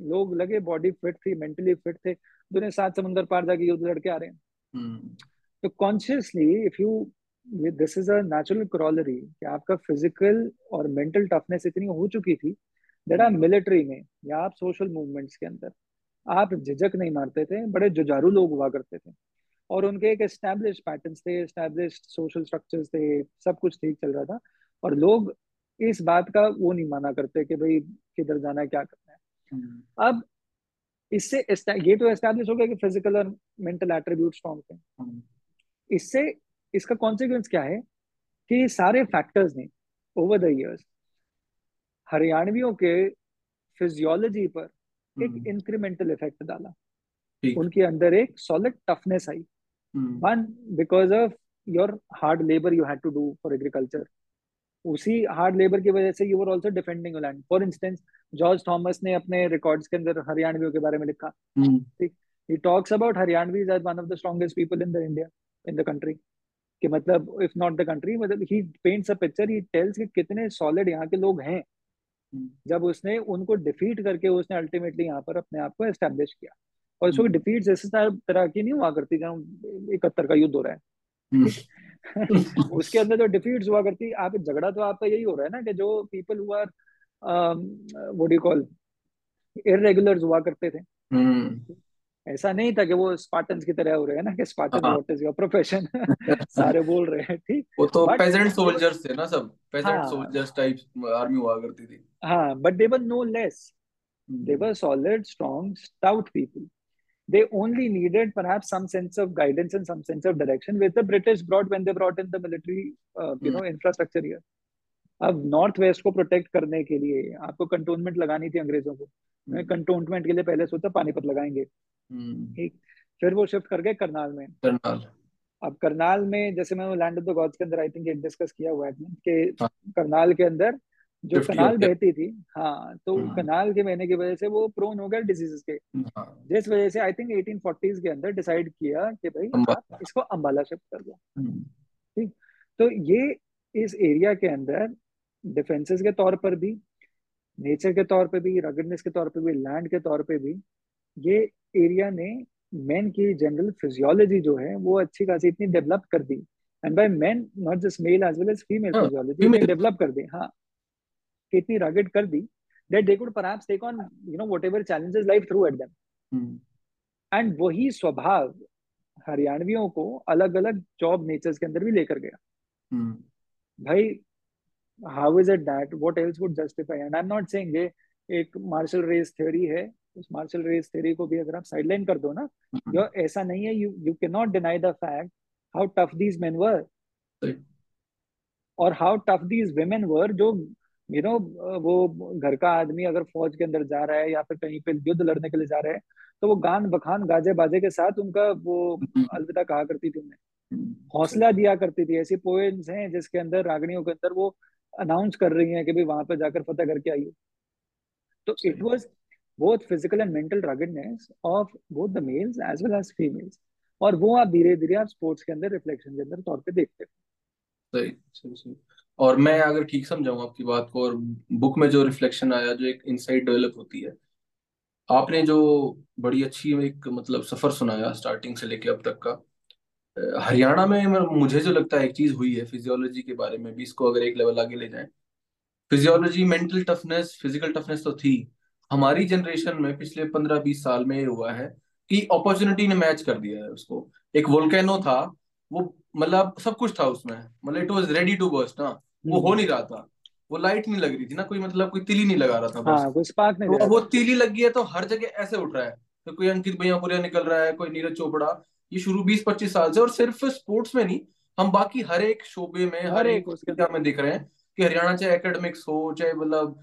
लोग लगे बॉडी फिट थी मेंटली फिट थे। दुनिया सात समुंदर पार जाके युद्ध लड़के आ रहे हैं। हम्म, तो consciously if you this is a natural corollary कि आपका फ़िज़िकल और मेंटल टफनेस इतनी हो चुकी थी दैट आप मिलिट्री में या आप सोशल मूवमेंट्स के अंदर आप झिझक नहीं मारते थे बड़े जुझारू लोग हुआ करते थे। और उनके एक एस्टैब्लिश पैटर्न्स थे एस्टैब्लिश सोशल स्ट्रक्चर्स थे सब कुछ ठीक चल रहा था। और लोग इस बात का वो नहीं माना करते कि भाई किधर जाना है क्या करना है। हम्म, अब इससे ये तो एस्टैब्लिश हो गया कि फ़िज़िकल और मेंटल एट्रीब्यूट स्ट्रॉन्ग थे। हम्म, इससे इसका कॉन्सिक्वेंस क्या है कि ये सारे फैक्टर्स ने ओवर द इयर्स हरियाणवियों के फिजियोलॉजी पर एक हम्म, इंक्रीमेंटल इफ़ेक्ट डाला। उनके अंदर एक सॉलिड टफनेस आई। हम्म, one because of your hard labour you had to do for agriculture उसी हार्ड लेबर की वजह से you were also defending land for instance George Thomas ने अपने रिकॉर्ड्स के अंदर हरियाणवियों के बारे में लिखा। हम्म, ठीक। He talks about Haryanvis as one of the strongest people in the India in the country कि मतलब इफ़ नॉट द कंट्री मतलब he paints a picture he tells कि कितने सॉलिड यहाँ के लोग हैं। हम्म, जब उसने उनको डिफीट करके उसने अल्टीमेटली यहाँ पर अपने आप को एस्टेब्लिश किया। और उसको डिफीट इस तरह की नहीं हुआ करती जहाँ इकहत्तर का युद्ध हो रहा है। हम्म, उसके अंदर जो डिफीट हुआ करती आप झगड़ा तो आपका यही हो रहा है ना कि जो पीपल हुआ वो डू कॉल इरेगुलर्स हुआ करते थे। ऐसा नहीं था कि वो स्पार्टन्स की तरह हो रहे हैं ना कि स्पार्टन हाँ व्हाट इज़ योर प्रोफेशन सारे बोल रहे हैं ठीक वो तो पेजेंट सोल्जर्स थे ना सब पेजेंट हाँ सोल्जर्स टाइप आर्मी हुआ करती थी हाँ but they were no less they hmm, were solid strong stout people they only needed perhaps some sense of guidance and some sense of direction which the british brought when they brought in the military uh, you hmm, know infrastructure here अब north west को protect करने के लिए आपको cantonment लगानी थी अंग्रेज़ों को। हम्म, कंटोनमेंट के लिए पहले सोचा पानीपत लगाएँगे। हम्म, ठीक। फिर वो शिफ्ट कर गए करनाल में। करनाल। अब करनाल में जैसे मैं लैंड ऑफ़ द गॉड्स के अंदर आई थिंक डिस्कस किया हुआ है कि हाँ। करनाल के अंदर जो कनाल बहती थी हाँ तो हम्म, कनाल के बहने की वजह से वो प्रोन हो गया डिजीजेस के। हाँ। जिस वजह से आई थिंक 1840s के अंदर डिसाइड किया कि भाई आप इसको अंबाला शिफ्ट कर दो। ठीक। तो ये इस एरिया के अंदर डिफेंसेस के तौर पर भी नेचर के तौर पे भी रगडनेस के तौर पे भी लैंड के तौर पे भी ये एरिया ने मेन की जनरल फिजियोलॉजी जो है वो अच्छी खासी इतनी डेवलप कर दी. And by men not just male as well as female physiology develop कर दी. हाँ. इतनी रगड कर दी that they could perhaps take on you know whatever challenges life threw at them. Hmm, and वही स्वभाव हरियाणवियों को अलग अलग जॉब नेचर्स के अंदर भी लेकर गया. हम्म, भाई how is it that what else would justify and I am not saying ये एक मार्शल रेस थ्योरी है उस मार्शल रेस थ्योरी को भी अगर आप साइडलाइन कर दो ना हम्म, यो ऐसा नहीं है you you can not deny the fact how tough these men were और how tough these women were जो यू नो वो घर का आदमी अगर फौज के अंदर जा रहा है या फिर कहीं पे युद्ध लड़ने के लिए जा रहा है तो वो गान बखान गाजे बाजे के साथ उनका वो हम्म, अलविदा कहा करती थी उन्हें। हम्म, हौसला दिया करती थी। ऐसी पोएम्स हैं जिसके अंदर रागणियों के अंदर वो अनाउंस कर रही हैं कि भाई वहाँ पर जाकर फतेह करके आइए। तो it was both physical and mental ruggedness of both the males as well as females और वो आप धीरे धीरे आप स्पोर्ट्स के अंदर रिफ्लेक्शन के अंदर तौर पे देखते हो। सही सही सही। और मैं अगर ठीक समझाऊं आपकी बात को और बुक में जो रिफ्लेक्शन आया जो एक इनसाइट डेवलप होती है आपने जो बड़ी अच्छी एक मतलब सफ़र सुनाया स्टार्टिंग से लेके अब तक का हरियाणा में मुझे जो लगता है एक चीज़ हुई है फिजियोलॉजी के बारे में भी इसको अगर एक लेवल आगे ले जाए। Physiology mental toughness physical toughness तो थी। हमारी जनरेशन में पिछले पंद्रह बीस साल में ये हुआ है कि अपॉर्चुनिटी ने मैच कर दिया है उसको। एक वोल्केनो था वो मतलब सब कुछ था उसमें। मतलब it was ready to burst ना। वो हो नहीं रहा था। वो लाइट नहीं लग रही थी ना कोई मतलब कोई तिली नहीं लगा रहा था बस। हाँ कोई स्पार्क नहीं तो वो तीली लग है तो हर जगह ऐसे उठ रहा है। तो कोई अंकित भैयापुरिया निकल रहा है कोई नीरज चोपड़ा। ये शुरू बीस पच्चीस साल से और सिर्फ़ स्पोर्ट्स में नहीं हम बाकी हर एक शोबे में हर एक उसके में दिख रहे हैं कि हरियाणा चाहे एकेडमिक्स हो चाहे मतलब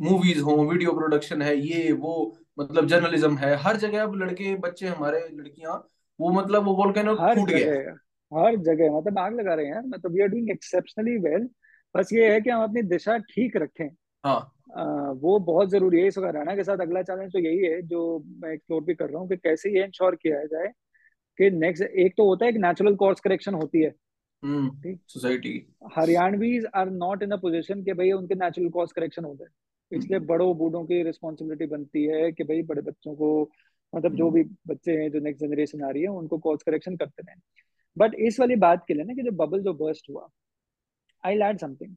मूवीज़ हो वीडियो प्रोडक्शन है ये वो मतलब जर्नलिज्म है हर जगह अब लड़के बच्चे हमारे लड़कियाँ वो मतलब वो वोल्केनो हर फूट गया। जगह हर जगह मतलब आग लगा रहे हैं मतलब we are doing exceptionally well बस ये है कि हम अपनी दिशा ठीक रखें। हाँ। आ, वो बहुत ज़रूरी है इस हरियाणा के साथ अगला चैलेंज तो यही है जो मैं एक्सप्लोर भी कर रहा हूँ कि कैसे ये इंश्योर किया जाए कि नेक्स्ट एक तो होता है कि नेचुरल कोर्स करेक्शन होती है। हम्म society Haryanvis are not in a position कि भाई उनके नेचुरल कोर्स करेक्शन हो जाए। इसलिए बड़ों बूढ़ों की रिस्पॉन्सिबिलिटी बनती है कि भाई बड़े बच्चों को मतलब जो भी बच्चे हैं जो नेक्स्ट जनरेशन आ रही है उनको कोर्स करेक्शन करते रहें। बट इस वाली बात के लिए ना कि जो बबल जो बर्स्ट हुआ आई लैड समथिंग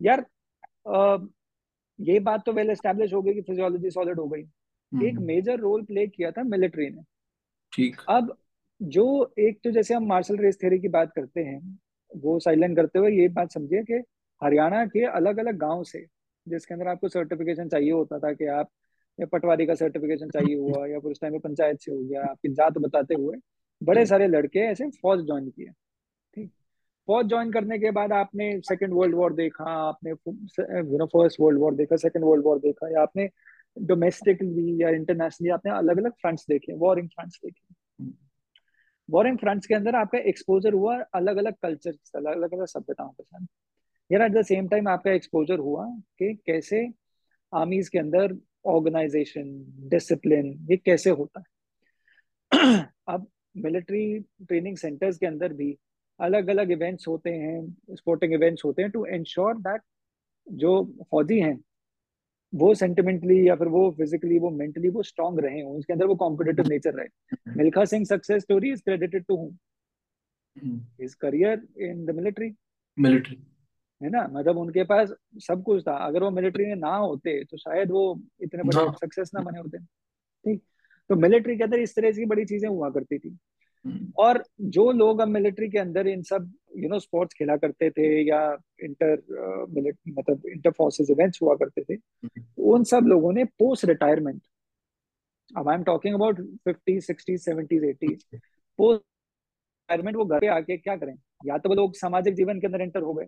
यार अ, ये बात तो वेल एस्टेब्लिश हो गई कि फिजियोलॉजी सॉलिड हो गई। एक हम्म, मेजर रोल प्ले किया था मिलिट्री ने। ठीक। अब जो एक तो जैसे हम मार्शल रेस थ्योरी की बात करते हैं वो साइलेंट करते हुए ये बात समझिए कि हरियाणा के अलग अलग गाँव से जिसके अंदर आपको सर्टिफिकेशन चाहिए होता था कि आप या पटवारी का सर्टिफिकेशन चाहिए हुआ या फिर उस टाइम में पंचायत से हो गया आपकी जात बताते हुए बड़े सारे लड़के ऐसे फौज ज्वाइन किए ठीक। फौज ज्वाइन करने के बाद आपने सेकेंड वर्ल्ड वॉर देखा आपने you know first world war देखा सेकेंड वर्ल्ड वॉर देखा या आपने डोमेस्टिकली या इंटरनेशनली आपने अलग अलग फ्रंट्स देखे वॉरिंग फ्रंट्स देखे। वॉरिंग फ्रंट्स के अंदर आपका एक्सपोजर हुआ अलग अलग कल्चर अलग अलग सभ्यताओं के साथ। यार एट द सेम टाइम आपका एक्सपोजर हुआ कि कैसे आर्मीज के अंदर ऑर्गेनाइजेशन डिसिप्लिन ये कैसे होता है। अब मिलिट्री ट्रेनिंग सेंटर्स के अंदर भी अलग अलग इवेंट्स होते हैं स्पोर्टिंग इवेंट्स होते हैं टू इंश्योर दैट जो फौजी हैं वो सेंटिमेंटली या फिर वो फिजिकली वो मेंटली वो स्ट्रांग रहे हों उसके अंदर वो कॉम्पिटेटिव नेचर रहे। Milkha Singh success story is credited to whom his career in the military military है ना? मतलब उनके पास सब कुछ था। अगर वो मिलिट्री में ना होते तो शायद वो इतने बड़े। सक्सेस ना बने होते। ठीक? तो मिलिट्री के अंदर इस तरह की बड़ी चीज़ें हुआ करती थी। और जो लोग अब मिलिट्री के अंदर इन सब यू नो स्पोर्ट्स खेला करते थे या इंटर मतलब इंटर फोर्सेस इवेंट्स हुआ करते थे उन सब लोगों ने पोस्ट रिटायरमेंट अब I am talking about fifty sixty seventies eighties post retirement वो घर पे आके क्या करें? या तो वो लोग सामाजिक जीवन के अंदर एंटर हो गए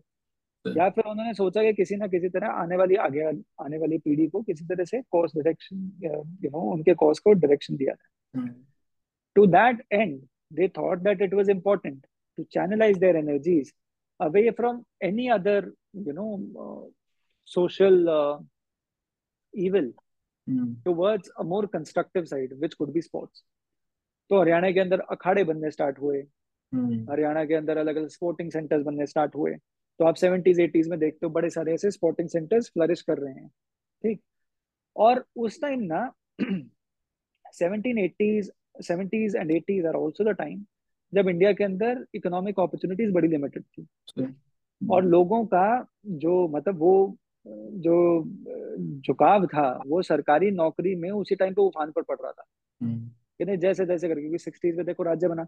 या फिर उन्होंने सोचा कि किसी ना किसी तरह आने वाली आगे आने वाली पीढ़ी को किसी तरह से कोर्स डायरेक्शन यू नो उनके कोर्स को डायरेक्शन दिया जाए। To that and they thought that it was important to channelize their energies away from any other you know uh, social uh, evil mm. towards a more constructive side which could be sports तो हरियाणा के अंदर अखाड़े बनने start हुए हरियाणा के अंदर अलग अलग स्पोर्टिंग सेंटर्स बनने स्टार्ट हुए तो आप सेवेंटीज एटीज में देखते हो बड़े सारे ऐसे स्पोर्टिंग सेंटर्स फ्लरिश कर रहे हैं ठीक और उस टाइम ना seventeen eighties seventies and eighties are also the time जब इंडिया के अंदर इकोनॉमिक अपॉर्चुनिटीज़ बड़ी लिमिटेड थी। और लोगों का जो मतलब वो जो झुकाव था वो सरकारी नौकरी में उसी टाइम पे उफान पर पड़ रहा था। कि नहीं जैसे जैसे करके क्योंकि सिक्सटीज में देखो राज्य बना।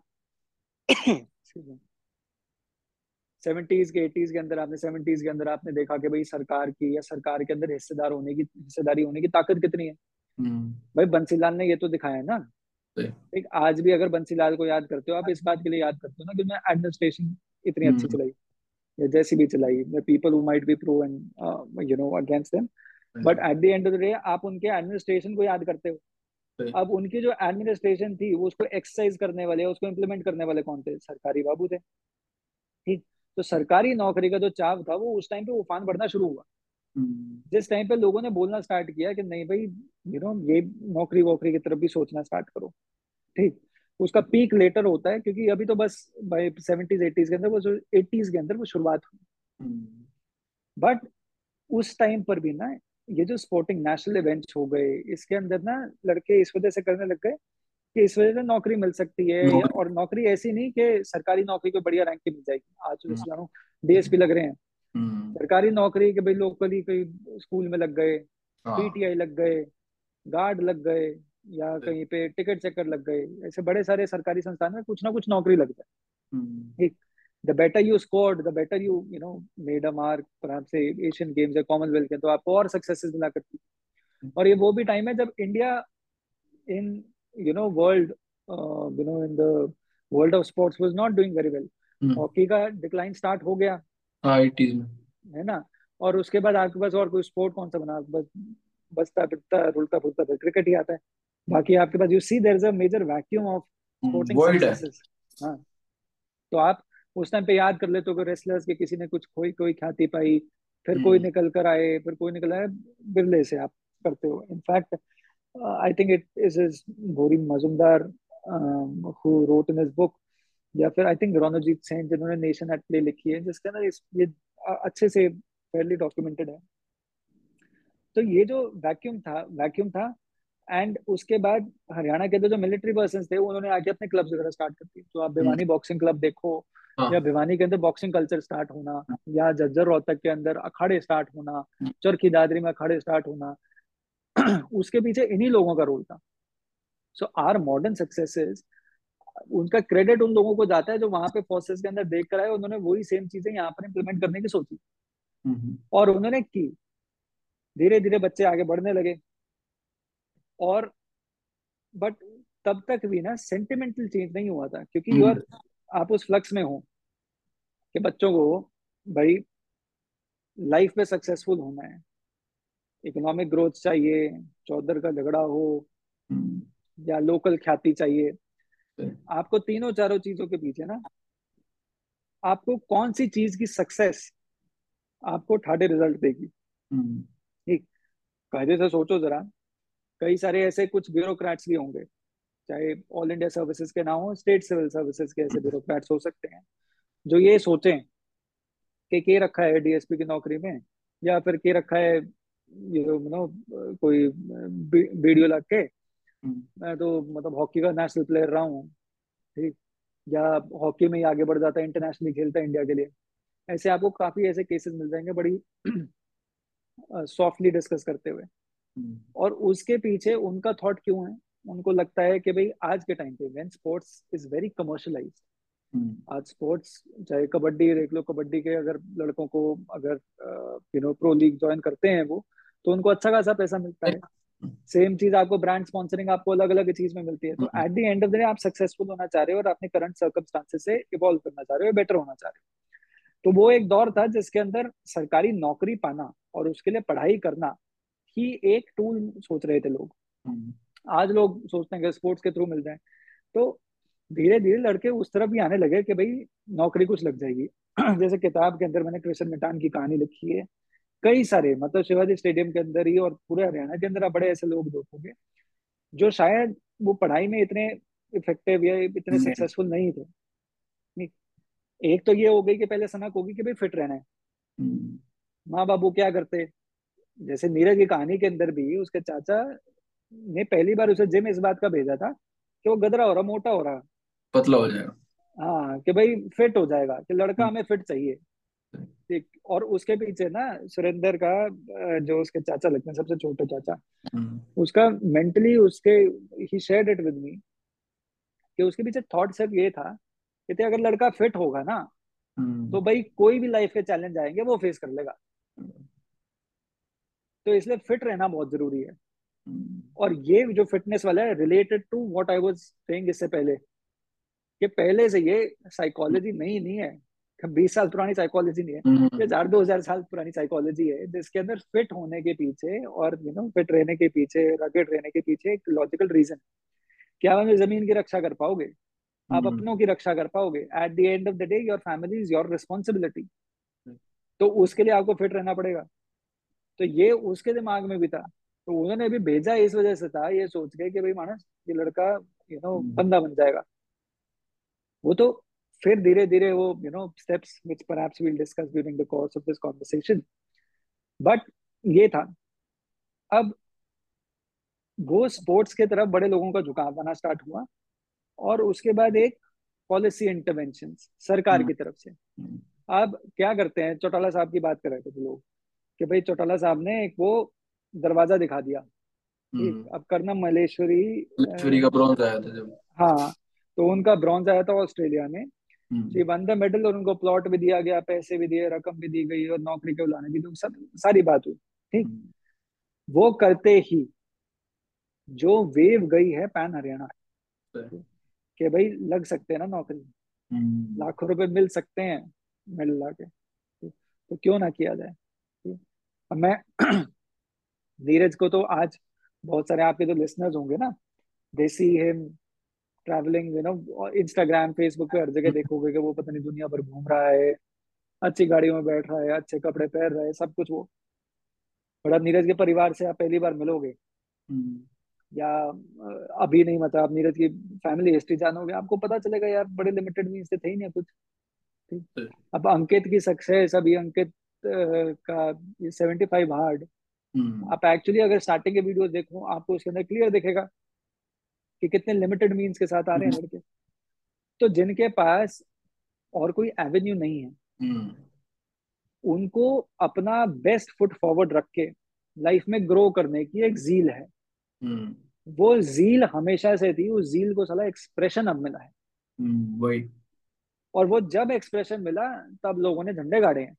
सेवेंटीज के एटीज के अंदर आपने सेवेंटीज के अंदर आपने देखा कि भाई सरकार की या सरकार के अंदर हिस्सेदार होने की हिस्सेदारी होने की ताकत कितनी है? भाई बंसीलाल ने ये तो दिखाया है ना। एक आज भी अगर बंसीलाल को याद करते हो आप इस बात के लिए याद करते हो ना कि मैं एडमिनिस्ट्रेशन इतनी अच्छी चलाई। या जैसी भी चलाई people who might be pro and you know against them but at the end of the day आप उनके एडमिनिस्ट्रेशन को याद करते हो। अब उनकी जो एडमिनिस्ट्रेशन थी वो उसको एक्सरसाइज करने वाले उसको इम्प्लीमेंट करने वाले कौन थे? सरकारी बाबू थे। ठीक? तो सरकारी नौकरी का जो चाव था वो उस टाइम पे उफान बढ़ना शुरू हुआ। हम्म। जिस टाइम पे लोगों ने बोलना स्टार्ट किया कि नहीं भाई यू नो ये नौकरी वोकरी की तरफ़ भी सोचना स्टार्ट करो ठीक उसका पीक लेटर होता है क्योंकि अभी तो बस भाई सेवेंटीज एटीज के अंदर वो एटीज के अंदर वो शुरुआत हुई बट हम्म। उस टाइम पर भी ना ये जो स्पोर्टिंग नेशनल इवेंट्स हो गए इसके अंदर ना लड़के इस वजह से करने लग गए कि इस वजह से नौकरी मिल सकती है और नौकरी ऐसी नहीं कि सरकारी नौकरी को बढ़िया रैंक की मिल जाएगी आज डीएसपी हम्म। लग रहे हैं हम्म। सरकारी नौकरी के भाई लोकली कोई स्कूल में लग गए पीटीआई हाँ। लग गए गार्ड लग गए या कहीं पे टिकट चेकर लग गए ऐसे बड़े सारे सरकारी संस्थान में कुछ ना कुछ नौकरी लग जाए। हम्म। ठीक। The better you scored the better you you know made a mark से एशियन गेम्स या कॉमनवेल्थ के तो आपको और सक्सेसेस मिला करती और ये वो भी टाइम है जब India in you know world you know in the world of sports was not doing very well hockey का डिक्लाइन स्टार्ट हो गया। हाँ में। है ना? और उसके बाद आपके पास और कोई स्पोर्ट कौन सा बना? बस बसता फिरता रुलता फुलता फिर क्रिकेट ही आता है। बाकी आपके पास you see there is a major vacuum of sporting successes हाँ। तो आप उस टाइम पे याद कर लेते हो कि रेसलर्स के किसी ने कुछ कोई कोई ख्याति पाई फिर कोई हम्म। निकल कर आए फिर कोई निकल आए बिरले से आप करते हो। In fact I think it is is Boria Majumdar who wrote in his book या फिर आई थिंक रणजीत सेन जिन्होंने नेशन एट प्ले लिखी है जिसके अंदर ये अच्छे से फेयरली डॉक्यूमेंटेड है तो ये जो वैक्यूम था वैक्यूम था एंड उसके बाद हरियाणा के जो मिलिट्री पर्सन थे उन्होंने आके अपने क्लब्स वगैरह स्टार्ट कर दिए तो आप भिवानी बॉक्सिंग क्लब देखो हाँ. या भिवानी के अंदर बॉक्सिंग कल्चर स्टार्ट होना हाँ। या जज्जर रोहतक के अंदर अखाड़े स्टार्ट होना हाँ। चरखी दादरी में अखाड़े स्टार्ट होना उसके पीछे इन्हीं लोगों का रोल था सो आर मॉडर्न सक्सेसेस उनका क्रेडिट उन लोगों को जाता है जो वहाँ पे फोर्सेस के अंदर देख कर आए उन्होंने वही सेम चीज़ें यहाँ पर इम्प्लीमेंट करने की सोची। और उन्होंने की धीरे धीरे बच्चे आगे बढ़ने लगे और बट तब तक भी ना सेंटिमेंटल चेंज नहीं हुआ था क्योंकि यू आर हम्म। आप उस फ्लक्स में हो कि बच्चों को भाई लाइफ में सक्सेसफुल होना है इकोनॉमिक ग्रोथ चाहिए चौधर का झगड़ा हो हम्म। या लोकल ख्याति चाहिए आपको तीनों चारों चीज़ों के पीछे ना आपको कौन सी चीज़ की सक्सेस आपको ठाडे रिज़ल्ट देगी हम्म। ठीक कायदे से सोचो जरा कई सारे ऐसे कुछ ब्यूरोक्रेट्स भी होंगे चाहे ऑल इंडिया सर्विसेज़ के ना हो स्टेट सिविल सर्विसेज़ के ऐसे ब्यूरोक्रेट्स हो सकते हैं जो ये सोचें कि के रखा है डीएसपी की नौकरी में या फिर के रखा है यू नो कोई वीडियो लग के। मैं तो मतलब हॉकी का नेशनल प्लेयर रहा हूँ ठीक? या हॉकी में ही आगे बढ़ जाता है इंटरनेशनली खेलता है इंडिया के लिए। ऐसे आपको काफ़ी ऐसे केसेस मिल जाएँगे बड़ी सॉफ्टली डिस्कस करते हुए। हम्म। और उसके पीछे उनका थॉट क्यों है? उनको लगता है कि भाई आज के टाइम पे when sports is very commercialise आज स्पोर्ट्स चाहे कबड्डी देख लो कबड्डी के अगर लड़कों को अगर you know pro league join करते हैं वो तो उनको अच्छा खासा पैसा मिलता है। सेम चीज़ आपको ब्रांड स्पॉन्सरिंग आपको अलग अलग चीज़ में मिलती है। तो at the end of the day आप सक्सेसफुल होना चाह रहे हो और अपने करंट सर्कमस्टांसेस से इवॉल्व करना चाह रहे हो बेटर होना चाह रहे हो। तो वो एक दौर था जिसके अंदर सरकारी नौकरी पाना और उसके लिए पढ़ाई करना ही एक टूल सोच रहे थे लोग। हम्म। आज लोग सोचते हैं कि स्पोर्ट्स के थ्रू मिल जाए। तो धीरे धीरे लड़के उस तरफ़ भी आने लगे कि भाई नौकरी कुछ लग जाएगी। जैसे किताब के अंदर मैंने कृष्ण मिटान की कहानी लिखी है। कई सारे मतलब शिवाजी स्टेडियम के अंदर ही और पूरे हरियाणा के अंदर बड़े ऐसे लोग देखोगे जो शायद वो पढ़ाई में इतने इफ़ेक्टिव या इतने सक्सेसफुल नहीं थे। नहीं एक तो ये हो गई कि पहले सनक होगी कि भाई फिट रहना है। हम्म। माँ बाबू क्या करते? जैसे नीरज की कहानी के अंदर भी उसके चाचा ने पहली बार उसे जिम इस बात का भेजा था कि वो गदरा हो रहा मोटा हो रहा। पतला हो जाएगा। हाँ कि भाई फिट हो जाएगा कि लड़का हम्म, हमें फिट चाहिए। ठीक और उसके पीछे ना सुरेंद्र का जो उसके चाचा लगते हैं सबसे छोटे चाचा हम्म, उसका मेंटली उसके ही शेयर्ड इट विद मी कि उसके पीछे थॉट सिर्फ़ ये था कि ते अगर लड़का फिट होगा ना हम्म, तो भाई कोई भी लाइफ के चैलेंज आएँगे वो फेस कर लेगा। तो इसलिए फिट रहना बहुत ज़रूरी है। हम्म, और ये जो फिटनेस वाला है related to what I was saying इससे पहले कि पहले से ये साइकोलॉजी नहीं नहीं है। बीस साल पुरानी साइकोलॉजी नहीं है। ये हम्म, हज़ार दो हज़ार साल पुरानी साइकोलॉजी है जिसके अंदर फिट होने के पीछे और यू नो फिट रहने के पीछे रगेड रहने के पीछे एक लॉजिकल रीजन क्या आप ज़मीन की रक्षा कर पाओगे? आप हम्म, अपनों की रक्षा कर पाओगे? At the end of the day your family is your responsibility तो उसके लिए आपको फिट रहना पड़ेगा। तो ये उसके दिमाग में भी था। तो उन्होंने भी भेजा इस वजह से था ये सोच के कि भाई मानस ये लड़का यू नो हम्म, बंदा बन जाएगा। वो तो फिर धीरे धीरे वो you know steps which perhaps we'll discuss during the course of this conversation but ये था। अब वो स्पोर्ट्स के तरफ़ बड़े लोगों का झुकाव आना स्टार्ट हुआ और उसके बाद एक पॉलिसी इंटरवेंशन सरकार हम्म, की तरफ़ से। अब क्या करते हैं? चौटाला साहब की बात कर रहे थे तो लोग कि भाई चौटाला साहब ने एक वो दरवाज़ा दिखा दिया हम्म। अब करना मलेश्वरी मलेश्वरी का ब्रॉन्ज आया था जब। हाँ तो उनका ब्रॉन्ज आया था ऑस्ट्रेलिया में। Hmm, she won the medal और उनको प्लॉट भी दिया गया पैसे भी दिए रकम भी दी गई और नौकरी के बुलाने भी तो सब सारी बात हुई ठीक? हम्म, वो करते ही जो वेव गई है पैन हरियाणा। कि भाई लग सकते हैं ना नौकरी। हम्म, लाखों रुपए मिल सकते हैं मेडल ला के तो क्यों ना किया जाए अब मैं नीरज को तो आज बहुत सारे आपके जो लिसनर्स होंगे ना देसी him traveling you know Instagram Facebook पे हर जगह देखोगे कि वो पता नहीं दुनिया भर घूम रहा है अच्छी गाड़ियों में बैठ रहा है अच्छे कपड़े पहन रहा है सब कुछ वो। बड़ा नीरज के परिवार से आप पहली बार मिलोगे हम्म, या अभी नहीं मतलब आप नीरज की फैमिली हिस्ट्री जानोगे आपको पता चलेगा यार बड़े लिमिटेड मीन से थे ही नहीं कुछ। ठीक? अब अंकित की सक्सेस अभी अंकित का सेवेंटी फाइव हार्ड आप एक्चुअली अगर स्टार्टिंग के वीडियो देखो आपको उसके अंदर क्लियर दिखेगा कि कितने लिमिटेड मीन्स के साथ आ रहे हम्म, हैं लड़के। तो जिनके पास और कोई एवेन्यू नहीं है हम्म, उनको अपना बेस्ट फुट फॉरवर्ड रख के लाइफ में ग्रो करने की एक जील है। हम्म, वो जील हमेशा से थी उस जील को साला एक्सप्रेशन अब मिला है। हम्म, वही। और वो जब एक्सप्रेशन मिला तब लोगों ने झंडे गाड़े हैं।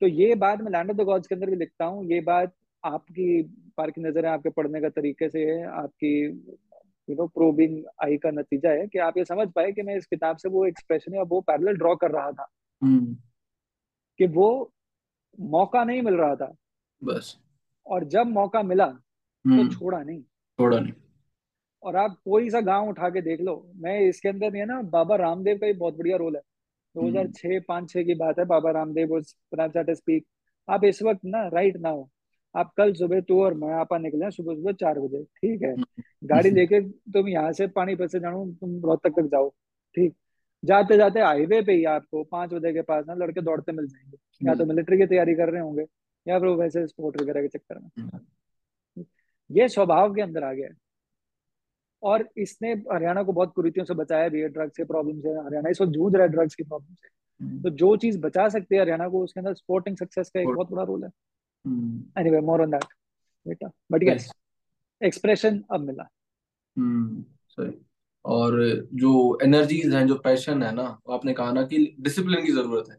तो ये बात मैं लैंड ऑफ़ द गॉड्स के अंदर भी लिखता हूँ ये बात आपकी पार की नज़र है आपके पढ़ने का तरीके से है आपकी यू नो प्रोबिंग आई का नतीजा है कि आप ये समझ पाए कि मैं इस किताब से वो एक्सप्रेशन या वो पैरेलल ड्रॉ कर रहा था। हम्म, कि वो मौका नहीं मिल रहा था। बस। और जब मौका मिला तो हम्म। छोड़ा नहीं। थोड़ा नहीं। और आप कोई सा गाँव उठा के देख लो मैं इसके अंदर ये ना बाबा रामदेव का भी बहुत बढ़िया रोल है। हम्म, 2006 पाँच छह की बात है बाबा रामदेव स्पीक आप इस वक्त ना राइट ना हो आप कल सुबह तू और मैं आपा निकले सुबह सुबह चार बजे ठीक है? गाड़ी हम्म, लेके तुम यहाँ से पानीपत से जानो तुम रोहतक तक जाओ ठीक? जाते जाते हाईवे पे ही आपको पाँच बजे के पास ना लड़के दौड़ते मिल जाएँगे या तो मिलिट्री की तैयारी कर रहे होंगे या फिर वो वैसे स्पोर्ट वगैरह के चक्कर में। हम्म, ये स्वभाव के अंदर आ गया है। और इसने हरियाणा को बहुत कुरीतियों से बचाया भी है ड्रग्स के प्रॉब्लम से हरियाणा इस वक्त जूझ रहा है ड्रग्स की प्रॉब्लम से हम्म, तो जो चीज़ बचा सकती है हरियाणा को उसके अंदर स्पोर्टिंग सक्सेस का एक बहुत बड़ा रोल है। Hmm, anyway more on that बेटा बट सही यस एक्सप्रेशन अब मिला। हम्म सही। और जो एनर्जीज हैं जो पैशन है ना वो आपने कहा ना कि डिसिप्लिन की ज़रूरत है।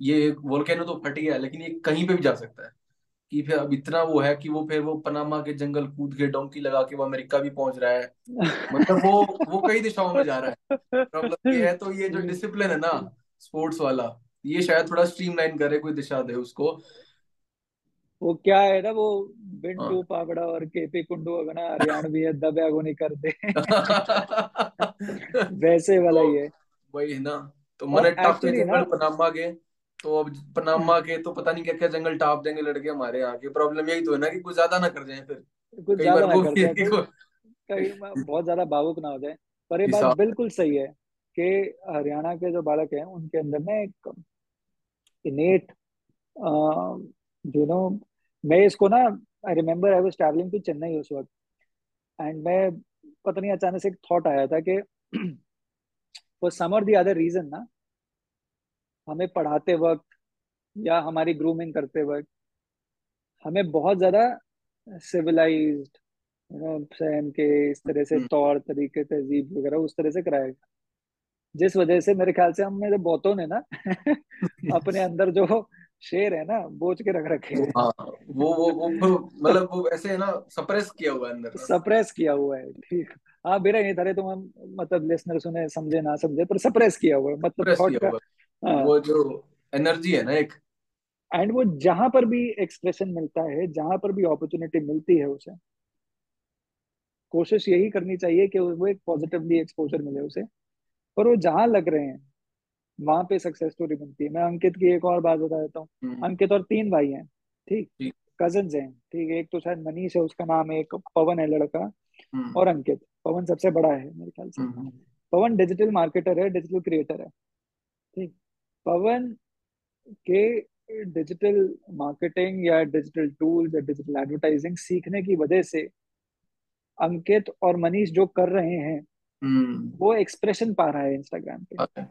ये वोल्केनो तो फट गया लेकिन ये कहीं पे भी जा सकता है। कि फिर अब इतना वो है कि वो फिर वो पनामा के जंगल कूद के डोंकी लगा के वो अमेरिका भी पहुँच रहा है। मतलब वो वो कई दिशाओं में जा रहा है। प्रॉब्लम ये है तो ये जो डिसिप्लिन है ना स्पोर्ट्स वाला ये शायद थोड़ा स्ट्रीमलाइन करे कोई दिशा दे उसको। वो क्या है ना वो बिंटू हाँ। पावड़ा और केपी कुंडू अगना हरियाणवी है दबे नहीं करते। वैसे वाला तो ही है। वही है ना तो मैंने टापे ना जंगल पनामा के तो अब पनामा के तो पता नहीं क्या क्या जंगल टाप देंगे लड़के हमारे यहाँ के। प्रॉब्लम यही तो है ना कि कुछ ज़्यादा ना कर जाए फिर। कुछ ज़्यादा ना कर जाए कि कहीं बहुत ज़्यादा भावुक ना हो जाए। पर ये बात बिल्कुल सही है कि हरियाणा के जो बालक हैं उनके अंदर ना एक इनेट यू नो मैं इसको ना I remember I was traveling to Chennai उस वक्त एंड मैं पता नहीं अचानक से एक थॉट आया था कि फॉर सम और द अदर रीजन ना हमें पढ़ाते वक्त या हमारी ग्रूमिंग करते वक्त हमें बहुत ज़्यादा नो सहन के इस तरह से हम्म, तौर तरीके तहजीब वगैरह उस तरह से कराया गया। जिस वजह से मेरे ख्याल से हम मेरे बहुतों ने ना अपने अंदर जो शेर है ना बोझ के रख रखे हैं। हाँ वो वो वो मतलब वो ऐसे है ना सप्रेस किया हुआ है अंदर सप्रेस किया हुआ है ठीक। हाँ मेरा नहीं था रे तुम हम मतलब लिसनर सुने समझे ना समझे पर सप्रेस किया हुआ है मतलब थॉट का हाँ। वो जो एनर्जी है ना एक। एंड वो जहाँ पर भी एक्सप्रेशन मिलता है जहाँ पर भी अपॉर्चुनिटी मिलती है उसे कोशिश यही करनी चाहिए कि वो एक पॉजिटिवली एक्सपोजर मिले उसे। पर वो जहाँ लग रहे हैं वहाँ पे सक्सेस स्टोरी बनती है। मैं अंकित की एक और बात बता देता हूँ। हम्म, अंकित और तीन भाई हैं ठीक? कजन्स हैं ठीक? है एक तो शायद मनीष है उसका नाम है एक पवन है लड़का। हम्म। और अंकित पवन सबसे बड़ा है मेरे ख्याल से। हम्म। पवन डिजिटल मार्केटर है डिजिटल क्रिएटर है ठीक? पवन के डिजिटल मार्केटिंग या डिजिटल टूल्स या डिजिटल एडवर्टाइजिंग सीखने की वजह से अंकित और मनीष जो कर रहे हैं वो एक्सप्रेशन पा रहा है इंस्टाग्राम पे।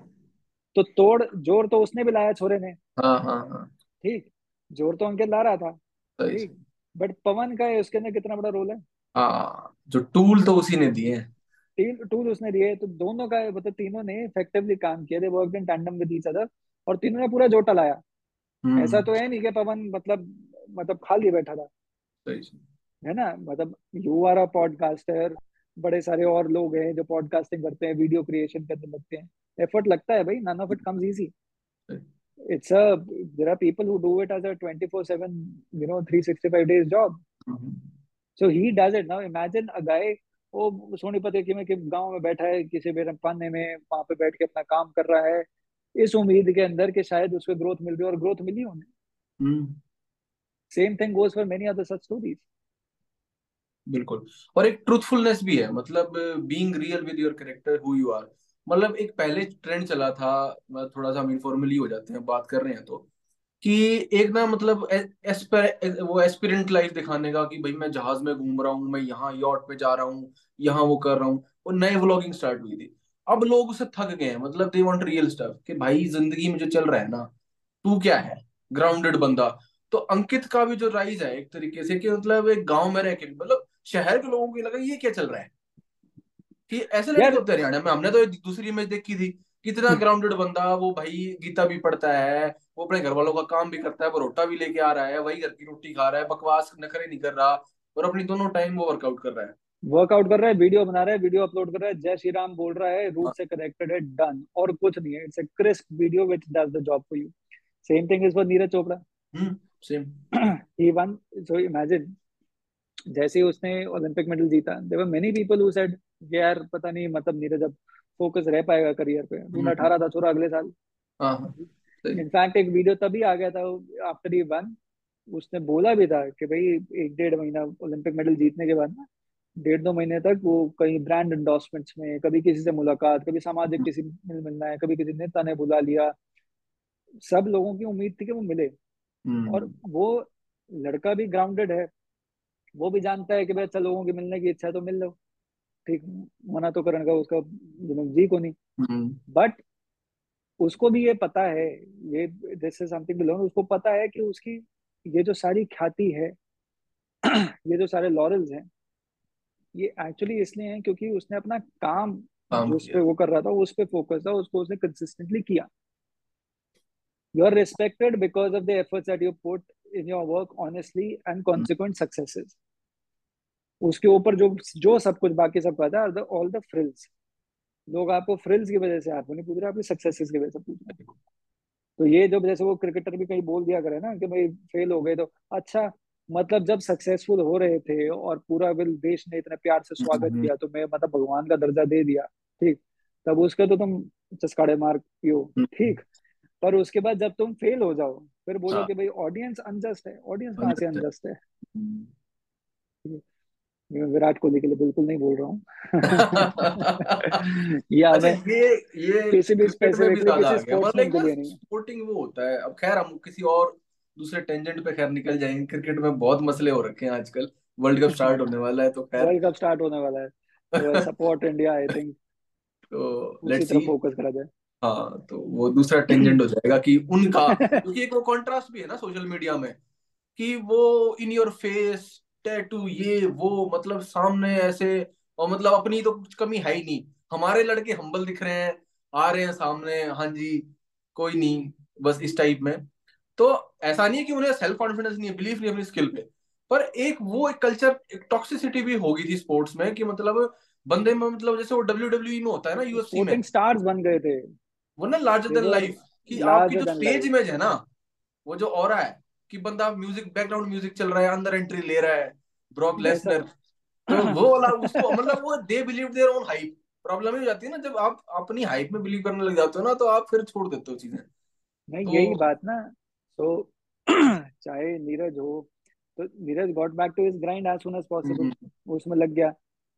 तो तोड़ ज़ोर तो उसने भी लाया छोरे ने। हाँ हाँ हाँ। ठीक ज़ोर तो अंकित ला रहा था। ठीक बट पवन का है उसके अंदर कितना बड़ा रोल है? हाँ जो टूल तो उसी ने दिए टूल टूल उसने दिए तो दोनों का मतलब तीनों ने इफेक्टिवली काम किया। They work in tandem with each other और तीनों ने पूरा जोटा लाया। ऐसा हम्म तो है नहीं कि पवन मतलब मतलब खाली बैठा था। है ना? मतलब यू आर अ पॉडकास्टर बड़े सारे और लोग हैं जो पॉडकास्टिंग करते हैं वीडियो क्रिएशन करने लगते हैं। एफर्ट लगता है भाई none of it comes easy it's a there are people who do it as a 24 7 you know 365 days job. Hmm, so he does it. Now imagine a guy वो सोनीपत के में कि गाँव में बैठा है किसी भी पाने में वहाँ पे बैठ के अपना काम कर रहा है इस उम्मीद के अंदर कि शायद उसको ग्रोथ मिल रही और ग्रोथ मिली उन्हें। Same thing goes for many other such stories बिल्कुल। और एक ट्रूथफुलनेस भी है मतलब being real with your character who you are मतलब एक पहले ट्रेंड चला था मैं थोड़ा सा हम इनफॉर्मली हो जाते हैं, बात कर रहे हैं तो कि एक ना मतलब एस्पर वो एस्पिरेंट लाइफ दिखाने का कि भाई मैं जहाज़ में घूम रहा हूँ, मैं यहाँ यॉट पे जा रहा हूँ, यहाँ वो कर रहा हूँ, और नए व्लॉगिंग स्टार्ट हुई थी। अब लोग उससे थक गए हैं मतलब दे वांट रियल स्टफ़ कि भाई ज़िंदगी में जो चल रहा है ना, तू क्या है? ग्राउंडेड बंदा। तो अंकित का भी जो राइज है एक तरीके से कि मतलब एक गाँव में रह के मतलब शहर के लोगों को लगा, ये क्या चल रहा है? कि ऐसे लड़के होते हरियाणा में। हमने तो दूसरी इमेज देखी थी। कितना ग्राउंडेड बंदा वो भाई गीता भी पढ़ता है वो अपने घर वालों का काम भी करता है परोटा भी लेके आ रहा है वही घर की रोटी खा रहा है बकवास नखरे नहीं कर रहा और अपनी दोनों टाइम वो वर्कआउट कर रहा है। वर्कआउट कर रहा है वीडियो बना रहा है वीडियो अपलोड कर रहा है जय श्री राम बोल रहा है हाँ, रूट से कनेक्टेड है डन और कुछ नहीं है। It's a crisp video which does the job for you same thing is for Neeraj Chopra hmm same he won so imagine जैसे उसने ओलंपिक मेडल जीता there were many people who said यार पता नहीं मतलब नीरज अब फोकस रह पाएगा करियर पे तूने हम्म। अठारह था छोरा अगले साल। हाँ हाँ। इनफैक्ट एक वीडियो तभी आ गया था आफ्टर ही वन उसने बोला भी था कि भाई एक डेढ़ महीना ओलंपिक मेडल जीतने के बाद ना डेढ़ दो महीने तक वो कहीं ब्रांड एंडोर्समेंट्स में कभी किसी से मुलाकात कभी सामाजिक किसी मिल मिलना है कभी किसी नेता ने बुला लिया। सब लोगों की उम्मीद थी कि वो मिले। और हम्म वो लड़का भी ग्राउंडेड है। वो भी जानता है कि भाई अच्छा लोगों की मिलने की इच्छा है तो मिल लो। ठीक मना तो करने का उसका जी को नहीं। हम्म। बट उसको भी ये पता है ये दिस इज़ समथिंग लर्न उसको पता है कि उसकी ये जो सारी ख्याति है ये जो सारे लॉरल्स हैं ये एक्चुअली इसलिए हैं क्योंकि उसने अपना काम जो उस किया। पे वो कर रहा था उस पे फोकस था उसको उसने कंसिस्टेंटली किया। You are respected because of the efforts that you put in your work honestly and hmm, consequent successes उसके ऊपर जो जो सब कुछ बाकी सब कहता है ऑल द फ्रिल्स लोग आपको फ्रिल्स की वजह से आपको नहीं पूछ रहे आपकी सक्सेसेस की वजह से पूछ रहे। हैं तो ये जब जैसे वो क्रिकेटर भी कहीं बोल दिया करे ना कि भाई फेल हो गए तो अच्छा मतलब जब सक्सेसफुल हो रहे थे और पूरा विल देश ने इतने प्यार से स्वागत हम्म, किया तो मैं मतलब भगवान का दर्जा दे दिया ठीक। तब उसके तो तुम चस्काड़े मार पियो हम्म, ठीक। पर उसके बाद जब तुम फेल हो जाओ फिर बोलो हाँ। कि भाई ऑडियंस अनजस्ट है ऑडियंस कहाँ से अनजस्ट है। हम्म। मैं विराट कोहली के लिए बिल्कुल नहीं बोल रहा हूँ। या अच्छा मैं ये ये किसी भी मतलब स्पोर्टिंग वो होता है। अब खैर हम किसी और दूसरे टेंजेंट पे खैर निकल जाएँगे। क्रिकेट में बहुत मसले हो रखे हैं आजकल। वर्ल्ड कप स्टार्ट होने वाला है तो खैर। वर्ल्ड कप स्टार्ट होने वाला है। सपोर्ट इंडिया आई थिंक तो लेट्स सी फोकस करा जाए। हाँ तो वो दूसरा टेंजेंट हो जाएगा कि उनका क्योंकि एक वो कॉन्ट्रास्ट भी है ना सोशल मीडिया में कि वो इन योर फेस टैटू ये वो मतलब सामने ऐसे और मतलब अपनी तो कुछ कमी है ही नहीं। हमारे लड़के हम्बल दिख रहे हैं आ रहे हैं सामने हाँ जी कोई नहीं बस इस टाइप में। तो ऐसा नहीं है कि उन्हें सेल्फ कॉन्फिडेंस नहीं है बिलीफ नहीं अपनी स्किल पे। पर एक वो एक कल्चर एक टॉक्सिसिटी भी होगी थी स्पोर्ट्स में कि मतलब बंदे में मतलब जैसे वो डब्ल्यू डब्ल्यू e में होता है ना यूएफसी में। स्टार्स बन गए थे। वो ना लार्जर देन लाइफ कि आपकी जो स्टेज इमेज है ना वो जो और है कि बंदा म्यूज़िक बैकग्राउंड म्यूज़िक चल रहा है अंदर एंट्री ले रहा है ब्रॉक लेसनर तो वो वाला उसको मतलब वो they believe their own hype problem ही हो जाती है ना जब आप अपनी हाइप में बिलीव करने लग जाते हो ना तो आप फिर छोड़ देते हो चीज़ें। नहीं तो यही बात ना। तो चाहे नीरज हो तो Neeraj got back to his grind as soon as possible उसमें लग गया।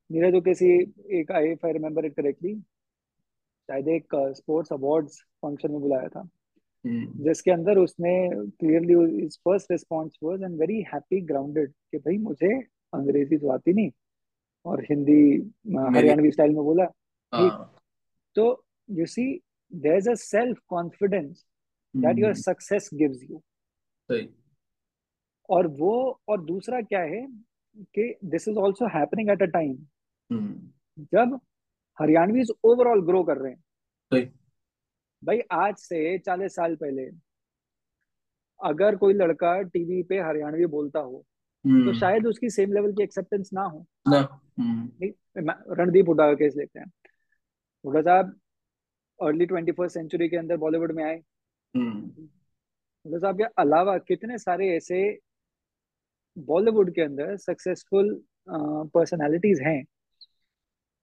नीरज किसी एक I I remember it correctly शायद एक स्पोर्ट्स अवार्ड्स फ़ंक्शन में बुलाया था। जिसके अंदर उसने clearly first response was and very happy grounded कि भाई मुझे अंग्रेज़ी तो आती नहीं। और हिंदी हरियाणवी स्टाइल में बोला हाँ। तो you see there is a self confidence that your success gives you और वो और दूसरा क्या है कि this is also happening at a time जब हरियाणवी ओवरऑल ग्रो कर रहे हैं भाई आज से चालीस साल पहले अगर कोई लड़का टीवी पे हरियाणवी बोलता हो तो हम्म। शायद उसकी सेम लेवल की एक्सेप्टेंस ना हो ना हम्म। रणदीप हुडा का केस लेते हैं हुडा साहब अर्ली ट्वेंटी फ़र्स्ट सेंचुरी के अंदर बॉलीवुड में आए हम्म। हुडा साहब के अलावा कितने सारे ऐसे बॉलीवुड के अंदर सक्सेसफुल पर्सनालिटीज हैं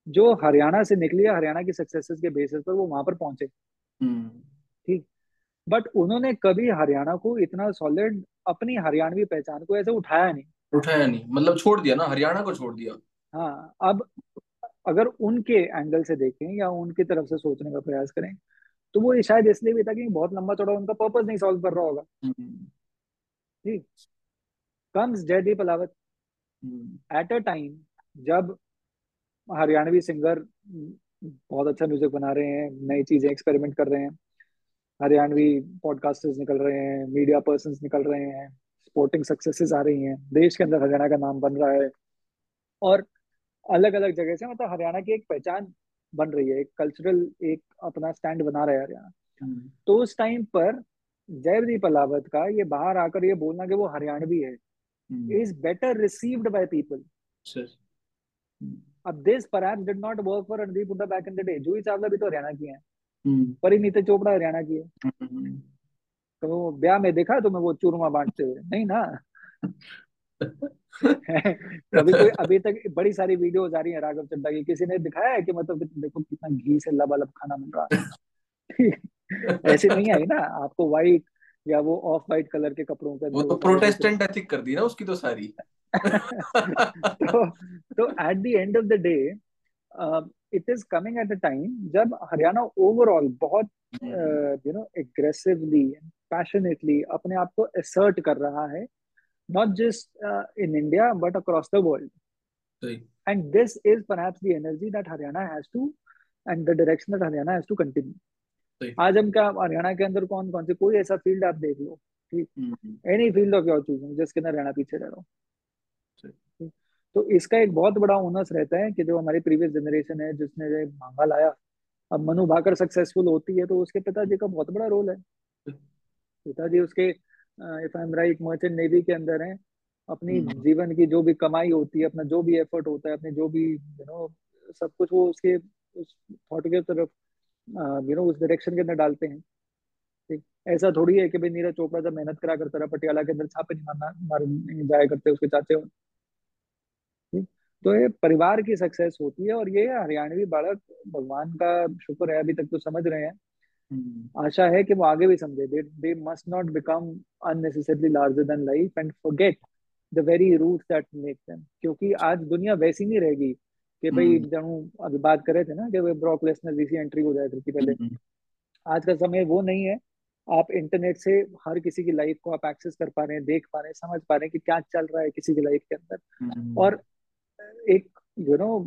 जो हरियाणा से निकली है हरियाणा की सक्सेसेस के बेसिस पर वो वहाँ पर पहुँचे ठीक। बट उन्होंने कभी हरियाणा को इतना सॉलिड अपनी हरियाणवी पहचान को ऐसे उठाया नहीं। उठाया नहीं। मतलब छोड़ दिया ना हरियाणा को छोड़ दिया। हाँ अब अगर उनके एंगल से देखें या उनकी तरफ़ से सोचने का प्रयास करें तो वो शायद इसलिए भी था कि बहुत लंबा चौड़ा उनका पर्पज नहीं सॉल्व कर रहा होगा। हम्म। ठीक। Comes Jaideep Ahlawat at a time जब हरियाणवी सिंगर बहुत अच्छा म्यूज़िक बना रहे हैं नई चीज़ें एक्सपेरिमेंट कर रहे हैं। हरियाणवी पॉडकास्टर्स निकल रहे हैं मीडिया पर्सन निकल रहे हैं स्पोर्टिंग सक्सेसेस आ रही हैं। देश के अंदर हरियाणा का नाम बन रहा है। और अलग अलग जगह से मतलब हरियाणा की एक पहचान बन रही है एक कल्चरल एक अपना स्टैंड बना रहा है हरियाणा। हम्म। तो उस टाइम पर जयदीप अलावत का ये बाहर आकर ये बोलना कि वो हरियाणवी है। Is better received by people अब this perhaps did not work for Randeep Hooda back in the day Juhi Chawla भी तो हरियाणा की है। हम्म। परिणीता चोपड़ा हरियाणा की है। हम्म। तो ब्याह में देखा है तुम्हें वो चूरमा बांटते हुए? नहीं ना? अभी कोई अभी तक बड़ी सारी वीडियो आ रही है राघव चड्डा की। किसी ने दिखाया है कि मतलब देखो कितना घी से लबालब खाना मिल रहा है? ऐसे नहीं आई ना। आपको व्हाइट या वो ऑफ़ व्हाइट कलर के कपड़ों का वो तो प्रोटेस्टेंट एथिक कर दी ना उसकी तो सारी। तो तो at the end of the day it is coming at a time जब हरियाणा ओवरऑल बहुत यू नो एग्रेसिवली पैशनेटली अपने आप को असर्ट कर रहा है not just in India but across the world and this is perhaps the energy that Haryana has to and the direction that Haryana has to continue आज हम क्या हरियाणा के अंदर कौन कौन से कोई ऐसा फ़ील्ड आप देख लो ठीक any field of your choosing जिसके अंदर हरियाणा पीछे रह रहा हो। तो इसका एक बहुत बड़ा ओनस रहता है कि जो हमारी प्रीवियस जनरेशन है जिसने मांगा लाया अब मनु भाकर सक्सेसफुल होती है तो उसके पिताजी का बहुत बड़ा रोल है। पिताजी उसके if I am right merchant navy के अंदर हैं। अपनी हम्म। जीवन की जो भी कमाई होती है अपना जो भी एफर्ट होता है अपने जो भी यू नो सब कुछ वो उसके उस थॉट के तरफ़ यू नो उस डायरेक्शन के अंदर डालते हैं। ठीक? ऐसा थोड़ी है कि भाई नीरज चोपड़ा जब मेहनत करा करता रहा पटियाला के अंदर छापे नहीं मारना मार जाया करते उसके चाचे तो ये परिवार की सक्सेस होती है और ये हरियाणवी बालक भगवान का शुक्र है अभी तक तो समझ रहे हैं। हम्म। आशा है कि वो आगे भी समझे। They they must not become unnecessarily larger than life and forget the very root that make them क्योंकि आज दुनिया वैसी नहीं रहेगी। कि भाई हम्म। जब अभी बात कर रहे थे ना कि ब्रॉक लेसनर जैसी एंट्री हो जाए थी पहले। हम्म। आज का समय वो नहीं है। आप इंटरनेट से हर किसी की लाइफ को आप एक्सेस कर पा रहे हैं देख पा रहे हैं समझ पा रहे हैं कि क्या चल रहा है किसी की लाइफ के अंदर। हम्म। और एक यू नो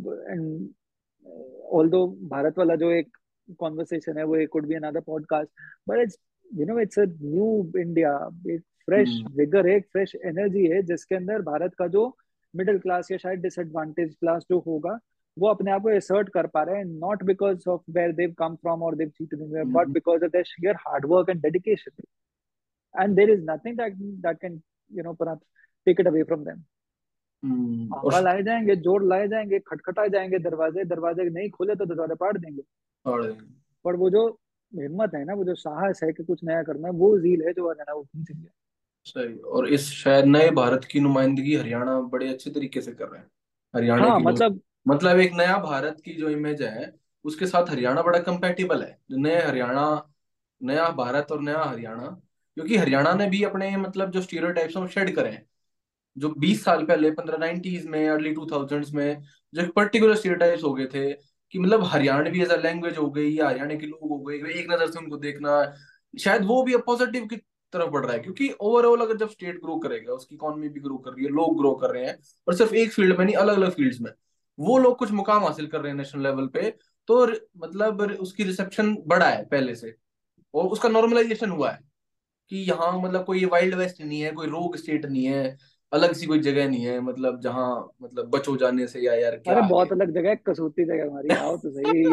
ऑल्दो भारत वाला जो एक कॉन्वर्सेशन है वो एक could be another podcast but it's you know it's a new India एक फ्रेश विगर है एक फ्रेश एनर्जी है जिसके अंदर भारत का जो मिडिल क्लास या शायद डिसएडवांटेज क्लास जो होगा वो अपने आप को एसर्ट कर पा रहे हैं not because of where they come from और they cheated but hmm because of their sheer hard work and dedication and there is nothing that that can you know perhaps take it away from them और लाए जाएँगे जोड़ लाए जाएँगे खटखटाए जाएँगे दरवाजे दरवाजे नहीं खोले तो दरवाजे पाड़ देंगे। पर वो जो हिम्मत है ना वो जो साहस है कि कुछ नया करना है वो जील है जो आज है ना वो खींच रही है सही। और इस शायद नए भारत की नुमाइंदगी हरियाणा बड़े अच्छे तरीके से कर रहे हैं। हरियाणा हाँ के लोग मतलब मतलब एक नया भारत की जो इमेज है उसके साथ हरियाणा बड़ा कंपैटिबल है। जो नए हरियाणा नया भारत और नया हरियाणा। क्योंकि हरियाणा ने भी अपने मतलब जो स्टीरियोटाइप्स हैं वो शेड करे हैं। जो बीस साल पहले पंद्रह नाइनटीज में अर्ली टू थाउजेंड्स में जो एक पर्टिकुलर स्टीरियोटाइप्स हो गए थे कि मतलब हरियाणवी एज अ लैंग्वेज हो गई या हरियाणा के लोग हो गए एक नज़र से उनको देखना शायद वो भी पॉजिटिव तरफ़ बढ़ रहा है क्योंकि ओवरऑल अगर जब स्टेट ग्रो करेगा उसकी इकोनॉमी भी ग्रो कर रही है लोग ग्रो कर रहे हैं और सिर्फ़ एक फ़ील्ड में नहीं अलग अलग फील्ड्स में वो लोग कुछ मुकाम हासिल कर रहे हैं नेशनल लेवल पे तो मतलब उसकी रिसेप्शन बढ़ा है पहले से और उसका नॉर्मलाइजेशन हुआ है कि यहाँ मतलब कोई वाइल्ड वेस्ट नहीं है कोई रोग स्टेट नहीं है अलग सी कोई जगह नहीं है मतलब जहाँ मतलब बचो जाने से या यार क्या अरे बहुत अलग जगह है कसूती जगह हमारी आओ तो सही।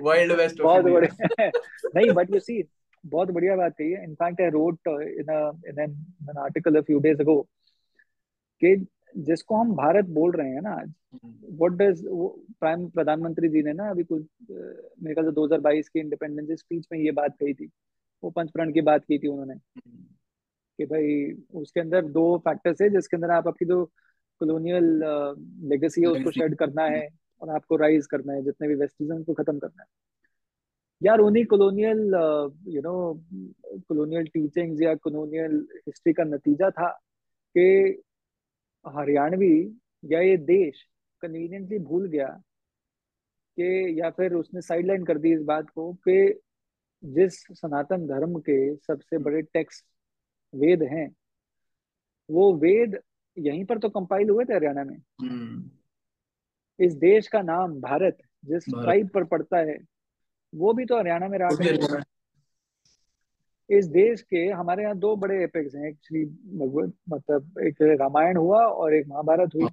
वाइल्ड वेस्ट बहुत बढ़िया। नहीं बट यू सी बहुत बढ़िया बात कही है। In fact I wrote in in an article a few days ago कि जिसको हम भारत बोल रहे हैं ना व्हाट डज प्राइम प्रधानमंत्री जी ने ना अभी कुछ मेरे ख्याल से 2022 की इंडिपेंडेंस स्पीच में ये बात कही थी। वो पंचप्रण की बात की थी उन्होंने कि भाई उसके अंदर दो फैक्टर्स है जिसके अंदर आप आपकी जो कॉलोनियल लेगेसी है उसको शेड करना है और आपको राइज करना है जितने भी वेस्टिज्म को खत्म करना है। यार उन्हीं colonial you know colonial teachings या कॉलोनियल हिस्ट्री का नतीजा था कि हरियाणवी या ये देश कन्वीनियंटली भूल गया कि या फिर उसने साइडलाइन कर दी इस बात को कि जिस सनातन धर्म के सबसे बड़े टेक्स्ट वेद हैं वो वेद यहीं पर तो कंपाइल हुए थे हरियाणा में। हम्म। इस देश का नाम भारत जिस ट्राइब पर पड़ता है वो भी तो हरियाणा में रहा भी हरियाणा इस देश के हमारे यहाँ दो बड़े एपिक्स हैं। एक श्री भगवत मतलब एक रामायण हुआ और एक महाभारत हुई।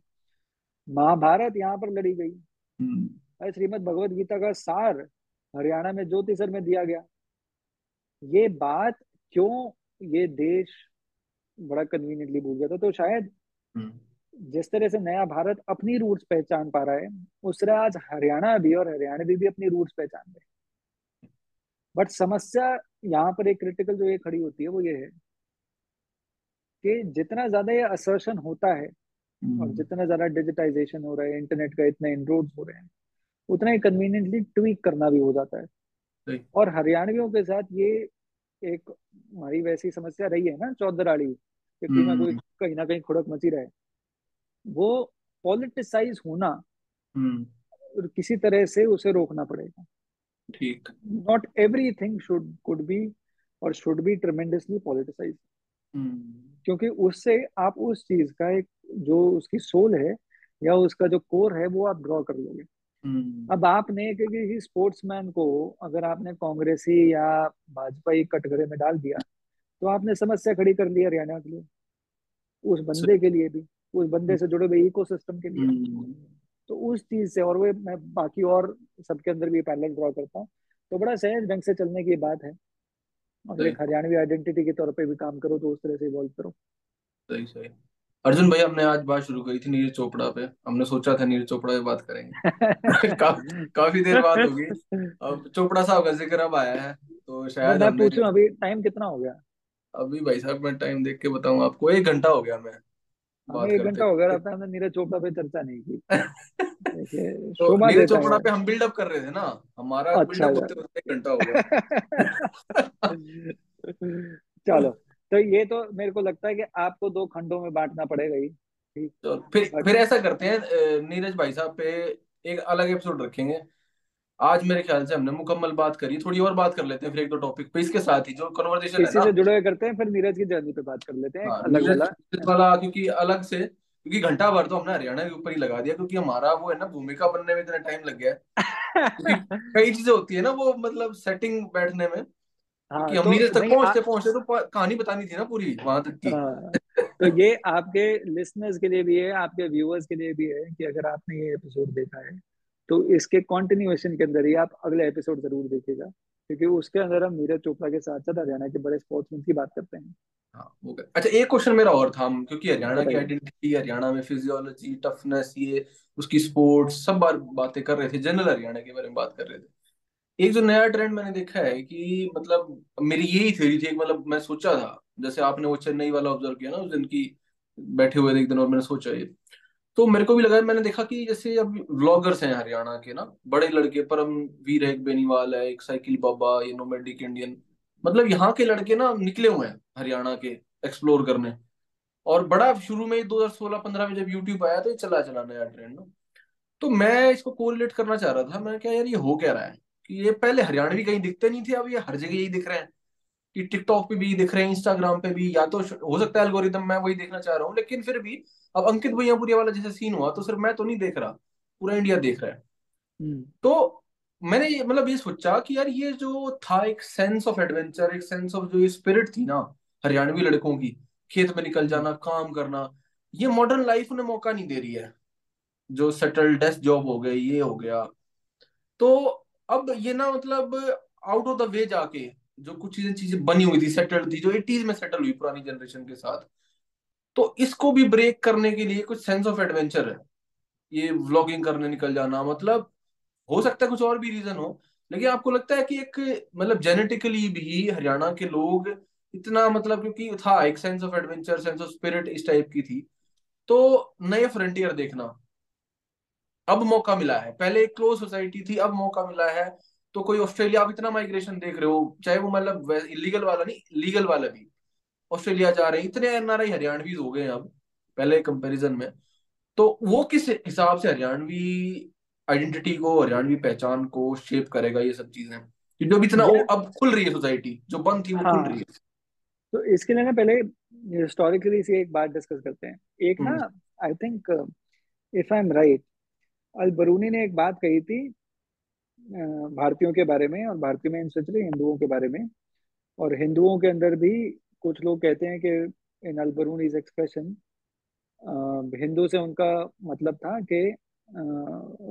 महाभारत यहाँ पर लड़ी गई। हम्म। और श्रीमद् भगवत गीता का सार हरियाणा में ज्योतिसर में दिया गया। ये बात क्यों ये देश बड़ा कन्वीनियंटली भूल गया था? तो शायद हम्म। जिस तरह से नया भारत अपनी रूट्स पहचान पा रहा है उस तरह आज हरियाणा भी और हरियाणवी भी अपनी रूट्स पहचान रहे हैं। बट समस्या यहाँ पर एक क्रिटिकल जो ये खड़ी होती है वो ये है कि जितना ज़्यादा ये असर्शन होता है और हम्म, जितना ज़्यादा डिजिटाइजेशन हो रहा है इंटरनेट का इतने इनरोड्स हो रहे हैं उतना ही कन्वीनियंटली ट्वीक करना भी हो जाता है। और हरियाणवियों के साथ ये एक हमारी वैसी समस्या रही है ना चौधराड़ी कि कोई ना कोई हम्म। कहीं ना कहीं खुड़क मची रहे। वो पॉलिटिसाइज होना हम्म। किसी तरह से उसे रोकना पड़ेगा। ठीक। Not everything should could be और शुड बी ट्रेमेंडसली पॉलिटिसाइज क्योंकि उससे आप उस चीज़ का एक जो उसकी सोल है या उसका जो कोर है वो आप ड्रॉ कर लोगे। हम्म अब आपने किसी स्पोर्ट्समैन को अगर आपने कांग्रेसी या भाजपाई कटघरे में डाल दिया तो आपने समस्या खड़ी कर ली हरियाणा के लिए। उस बंदे के लिए भी उस बंदे से जुड़े हुए इकोसिस्टम के लिए। हम्म तो उस चीज़ से और वो मैं बाकी और सबके अंदर भी पैरेलल ड्रॉ करता हूँ। तो बड़ा सहज ढंग से चलने की बात है। और एक हरियाणवी आइडेंटिटी के तौर पे भी काम करो तो उस तरह से इवॉल्व करो। सही सही। अर्जुन भाई हमने आज बात शुरू करी थी नीरज चोपड़ा पे। हमने सोचा था नीरज चोपड़ा पे बात करेंगे। का, काफ़ी देर बात होगी। अब चोपड़ा साहब का ज़िक्र अब आया है तो शायद मैं पूछूँ अभी टाइम कितना हो गया? अभी भाई साहब मैं टाइम देख के बताऊँ आपको एक घंटा हो गया मैं बात एक घंटा हो गया रहता हमने नीरज चोपड़ा पे चर्चा नहीं की। तो नीरज चोपड़ा पे हम बिल्डअप कर रहे थे ना? हमारा अच्छा बिल्डअप होते होते एक घंटा हो गया। चलो तो ये तो मेरे को लगता है कि आपको दो खंडों में बांटना पड़ेगा ही। तो फिर फिर ऐसा करते हैं नीरज भाई साहब पे एक अलग एपिसोड रखेंगे। आज मेरे ख्याल से हमने मुकम्मल बात करी थोड़ी और बात कर लेते हैं फिर एक दो टॉपिक पे इसके साथ ही जो कन्वर्सेशन है इसी से जुड़े करते हैं फिर नीरज की जर्नी पे बात कर लेते हैं हाँ अलग वाला। क्योंकि अलग से क्योंकि घंटा भर तो हमने हरियाणा के ऊपर ही लगा दिया क्योंकि हमारा वो है ना भूमिका बनने में इतना टाइम लग गया है। कई चीज़ें होती है ना वो मतलब सेटिंग बैठने में हाँ हम तो नीरज तक पहुँचते पहुँचते तो कहानी बतानी थी ना पूरी वहाँ तक की। हाँ, तो ये आपके लिसनर्स के लिए भी है आपके व्यूअर्स के लिए भी है कि अगर आपने ये एपिसोड देखा है तो इसके कंटिन्यूएशन के अंदर ही आप अगले एपिसोड ज़रूर देखिएगा क्योंकि उसके अंदर हम नीरज चोपड़ा के साथ साथ हरियाणा के बड़े स्पोर्ट्समैन की बात करते हैं। हाँ अच्छा एक क्वेश्चन मेरा और था क्योंकि हरियाणा की आइडेंटिटी हरियाणा में फिजियोलॉजी टफनेस ये उसकी स्पोर्ट्स सब बार बातें कर रहे थे जनरल हरियाणा के बारे में बात कर रहे थे। एक जो नया ट्रेंड मैंने देखा है कि मतलब मेरी यही थ्योरी थी मतलब मैं सोचा था जैसे आपने वो चेन्नई वाला ऑब्ज़र्व किया ना उस दिन की बैठे हुए थे एक दिन और मैंने सोचा ये। तो मेरे को भी लगा मैंने देखा कि जैसे अब व्लॉगर्स हैं हरियाणा के ना, बड़े लड़के परमवीर है, एक बेनीवाल है, एक साइकिल बाबा, ये नोमैडिक इंडियन मतलब यहाँ के लड़के ना निकले हुए हैं हरियाणा के एक्सप्लोर करने। और बड़ा शुरू में 2016-15 में जब यूट्यूब आया तो ये चला चला नया ट्रेंड ना। तो मैं इसको कोरिलेट करना चाह रहा था मैं क्या यार, ये हो क्या रहा है? कि ये पहले हरियाणवी कहीं दिखते नहीं थे, अब ये हर जगह यही दिख रहे हैं। कि टिकटॉक पे भी दिख रहे हैं इंस्टाग्राम पे भी, या तो हो सकता है एल्गोरिदम मैं वही देखना चाह रहा हूँ, लेकिन फिर भी अब अंकित भैयापुरिया वाला जैसे सीन हुआ तो सिर्फ़ मैं तो नहीं देख रहा पूरा इंडिया देख रहा है। हम्म। तो मैंने ये मतलब ये सोचा कि यार ये जो था एक सेंस ऑफ़ एडवेंचर एक सेंस ऑफ़ जो ये स्पिरिट थी ना हरियाणवी लड़कों की खेत में निकल हम्म। जाना काम करना ये मॉडर्न लाइफ उन्हें मौका नहीं दे रही है। जो सेटल डेस्क जॉब हो गई ये हो गया। तो अब ये ना मतलब आउट ऑफ़ द वे जाके जो कुछ चीज़ें चीज़ें बनी हुई थी सेटल थी जो एटीज में सेटल हुई पुरानी जनरेशन के साथ तो इसको भी ब्रेक करने के लिए कुछ सेंस ऑफ़ एडवेंचर है। ये व्लॉगिंग करने निकल जाना मतलब हो सकता है कुछ और भी रीजन हो, लेकिन आपको लगता है कि एक मतलब जेनेटिकली भी हरियाणा के लोग इतना मतलब क्योंकि था, एक sense of adventure sense of spirit इस टाइप की थी। तो नए फ्रंटियर देखना। अब मौका मिला है। पहले एक क्लोज सोसाइटी थी, अब मौका मिला है। तो कोई ऑस्ट्रेलिया आप इतना माइग्रेशन देख रहे हो, चाहे वो मतलब इलीगल वाला नहीं लीगल वाला भी। ऑस्ट्रेलिया जा रहे हैं। इतने एनआरआई हरियाणवी हो गए अब पहले कंपैरिजन में। तो वो किस हिसाब से हरियाणवी आइडेंटिटी को हरियाणवी पहचान को शेप करेगा ये सब चीज़ें? जो भी इतना अब खुल रही है सोसाइटी जो बंद थी वो खुल रही हाँ। है। तो इसके लिए ना पहले हिस्टोरिकली से एक बात डिस्कस करते हैं। एक ना I think if I am right Al Biruni ने एक बात कही थी भारतीयों के बारे में और भारतीयों में स्पेशली हिंदुओं के बारे में। और हिंदुओं के अंदर भी कुछ लोग कहते हैं कि इन अल बरूनीज एक्सप्रेशन हिंदू से उनका मतलब था कि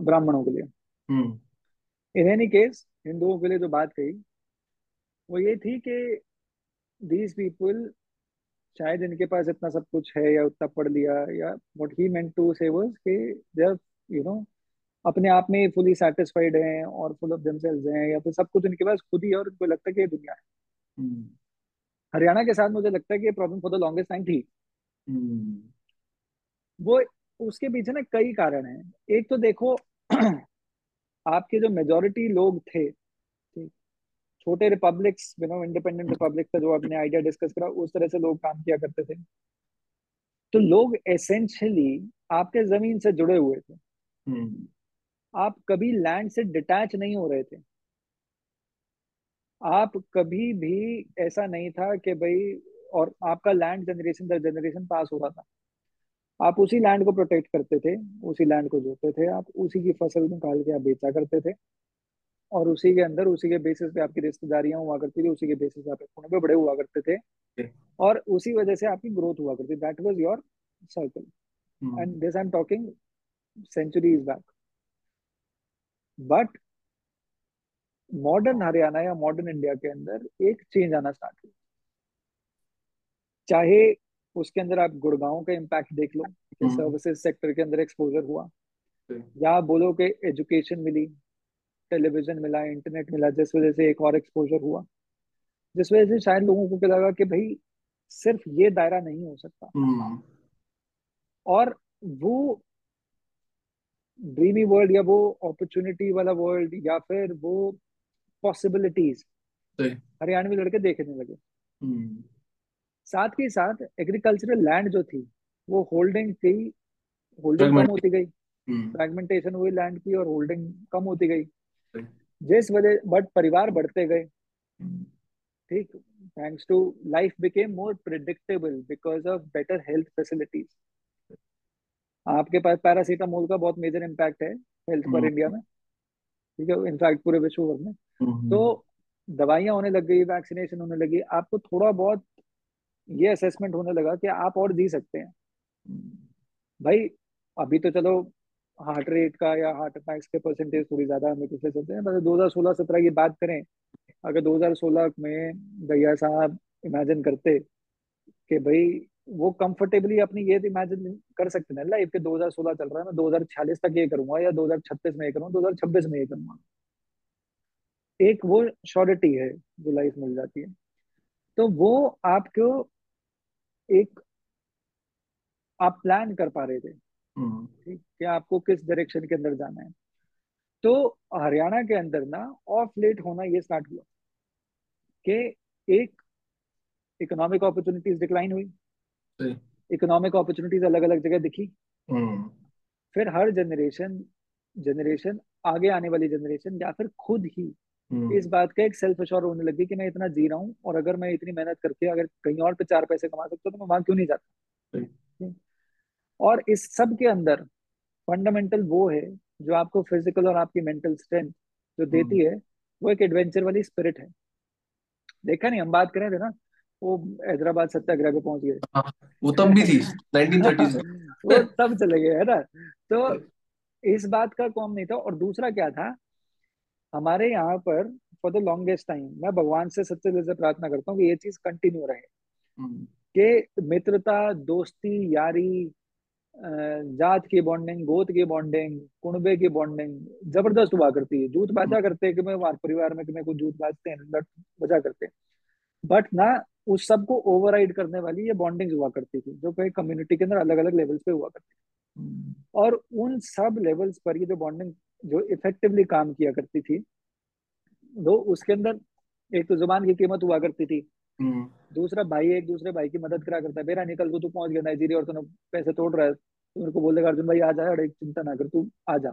ब्राह्मणों के लिए। हम्म। इन एनी केस हिंदुओं के लिए जो बात कही वो ये थी कि दीज पीपल शायद इनके पास इतना सब कुछ है या उतना पढ़ लिया या what he meant to say was कि दे यू नो अपने आप में फुली सेटिस्फाइड हैं और फुल ऑफ़ देमसेल्व्स हैं या फिर सब कुछ इनके पास खुद ही है और इनको लगता है कि ये दुनिया है। हम्म। हरियाणा के साथ मुझे लगता है कि ये problem for the longest time थी। हम्म। वो उसके पीछे ना कई कारण हैं। एक तो देखो आपके जो मेजोरिटी लोग थे छोटे republics you know independent republic का जो आपने आइडिया डिस्कस करा उस तरह से लोग काम किया करते थे। तो लोग एसेंशियली आपके ज़मीन से जुड़े हुए थे। हम्म। आप कभी लैंड से डिटैच नहीं हो रहे थे। आप कभी भी ऐसा नहीं था कि भाई और आपका लैंड जनरेशन दर जनरेशन पास हो रहा था। आप उसी लैंड को प्रोटेक्ट करते थे उसी लैंड को जोतते थे आप उसी की फ़सल निकाल के आप बेचा करते थे और उसी के अंदर उसी के बेसिस पे आपकी रिश्तेदारियाँ हुआ करती थी उसी के बेसिस पे आप पे बड़े हुआ करते थे और उसी वजह से आपकी ग्रोथ हुआ करती that was your circle and this I am talking centuries back but modern Haryana या मॉडर्न इंडिया के अंदर एक चेंज आना स्टार्ट हुआ। चाहे उसके अंदर आप गुड़गांव का इम्पैक्ट देख लो हम्म। सर्विसेज़ सेक्टर के अंदर एक्सपोजर हुआ। हम्म या बोलो कि एजुकेशन मिली टेलीविज़न मिला इंटरनेट मिला जिस वजह से एक और एक्सपोजर हुआ। जिस वजह से शायद लोगों को क्या लगा कि भाई सिर्फ़ ये दायरा नहीं हो सकता। हम्म। और वो ड्रीमी वर्ल्ड या वो अपॉर्चुनिटी वाला वर्ल्ड या फिर वो पॉसिबिलिटीज हरियाणवी लड़के देखने लगे। हम्म। साथ ही साथ एग्रीकल्चरल लैंड जो थी वो होल्डिंग की होल्डिंग कम होती गई। हम्म। फ्रेगमेंटेशन हुई लैंड की और होल्डिंग कम होती गई। जिस वजह बट परिवार बढ़ते गए। हम्म, ठीक? Thanks to life became more predictable because of better health facilities आपके पास पैरासीटामोल का बहुत मेजर इम्पैक्ट है हेल्थ पर हम्म, इंडिया में। ठीक है? इनफैक्ट पूरे विश्व भर में। तो हम्म, दवाइयाँ होने लग गई वैक्सीनेशन होने लगी। आपको थोड़ा बहुत ये असेसमेंट होने लगा कि आप और जी सकते हैं। भाई अभी तो चलो हार्ट रेट का या हार्ट अटैक्स के परसेंटेज थोड़ी ज़्यादा हमें पिछले चलते हैं मतलब 2016-17 की बात करें अगर 2016 में भैया साहब इमेजिन करते कि भाई वो कंफर्टेबली अपनी ये इमेजिन कर सकते हैं लाइफ के 2016 चल रहा है मैं 2046 तक ये करूँगा या 2036 में ये करूँगा 2026 में ये करूँगा। एक वो श्योरिटी है जो लाइफ मिल जाती है। तो वो आपको एक आप प्लान कर पा रहे थे। हम्म, ठीक? कि आपको किस डायरेक्शन के अंदर जाना है। तो हरियाणा के अंदर ना ऑफ़ लेट होना ये स्टार्ट हुआ कि एक इकोनॉमिक अपॉर्चुनिटीज़ डिक्लाइन हुई। इकोनॉमिक अपॉर्चुनिटीज़ अलग अलग जगह दिखी। हम्म, फिर हर जनरेशन जनरेशन आगे आने वाली जनरेशन या फिर खुद ही इस बात का एक सेल्फ अश्योर होने लगी कि मैं इतना जी रहा हूँ और अगर मैं इतनी मेहनत करके अगर कहीं और पे चार पैसे कमा सकता हूँ तो मैं वहाँ क्यों नहीं जाता? और इस सब के अंदर फंडामेंटल वो है जो आपको फ़िज़िकल और आपकी मेंटल स्ट्रेंथ जो हम्म, देती है वो एक एडवेंचर वाली स्पिरिट है। देखा नहीं हम बात करें थे ना वो हैदराबाद सत्याग्रह पे पहुँच गए। हाँ वो तब भी थी 1930s वो तब चले गए है ना? तो इस बात का कौन नहीं था और दूसरा क्या था? हमारे यहाँ पर फॉर द लॉन्गेस्ट टाइम मैं भगवान से सच्चे दिल से प्रार्थना करता हूँ कि ये चीज़ कंटिन्यू रहे। हम्म, कि मित्रता दोस्ती यारी जात की बॉन्डिंग गोत की बॉन्डिंग कुणबे की बॉन्डिंग ज़बरदस्त हुआ करती है। जूत हम्म, बाजा करते हैं कि मैं परिवार में कि मैं कुछ जूत बाजते हैं लट बजा करते हैं। बट ना उस सबको ओवरराइड करने वाली ये बॉन्डिंग हुआ करती थी जो कई कम्युनिटी के अंदर अलग अलग लेवल्स पे हुआ करती हम्म, थी और उन सब लेवल्स पर ये जो बॉन्डिंग जो इफेक्टिवली काम किया करती थी तो उसके अंदर एक तो ज़ुबान की कीमत हुआ करती थी। हम्म, दूसरा भाई एक दूसरे भाई की मदद करा करता है। मेरा निकल को तू पहुँच गया नाइजीरिया और तूने पैसे तोड़ रहा है। तो मेरे को बोल अर्जुन भाई आ जा अरे चिंता ना कर तू आ जा।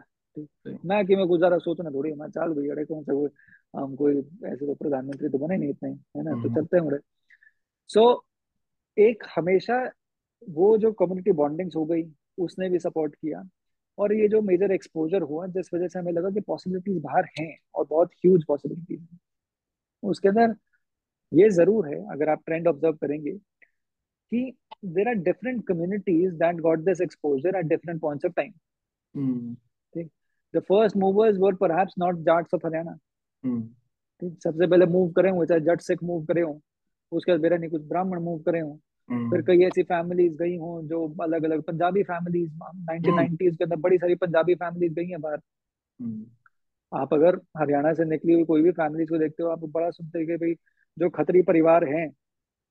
मैं कि मैं गुजारा सोचना थोड़ी मैं चाल भाई अरे कौन सा कोई हम कोई ऐसे तो प्रधानमंत्री तो बने नहीं इतने है ना? तो हम्म, चलते हैं सो so, एक हमेशा वो जो कम्युनिटी बॉन्डिंग्स हो गई उसने भी सपोर्ट किया। और ये जो मेजर एक्सपोजर हुआ जिस वजह से हमें लगा कि पॉसिबिलिटीज बाहर हैं और बहुत ह्यूज पॉसिबिलिटीज हैं। उसके अंदर ये ज़रूर है अगर आप ट्रेंड ऑब्ज़र्व करेंगे कि there are different communities that got this exposure at different points of time ठीक? The first movers were perhaps not Jats of Haryana ठीक? सबसे पहले मूव करे हों चाहे जट सिख मूव करे हों उसके बाद मेरा नहीं कुछ ब्राह्मण मूव करे हों। फिर हम्म, कई ऐसी फैमिलीज़ गई हों जो अलग अलग पंजाबी फैमिलीज़ नाइनटीन नाइनटीज के अंदर बड़ी सारी पंजाबी फैमिलीज़ गई हैं बाहर। हम्म, आप अगर हरियाणा से निकली हुई कोई भी फैमिलीज़ को देखते हो आप बड़ा सुनते हैं कि भाई जो खत्री परिवार हैं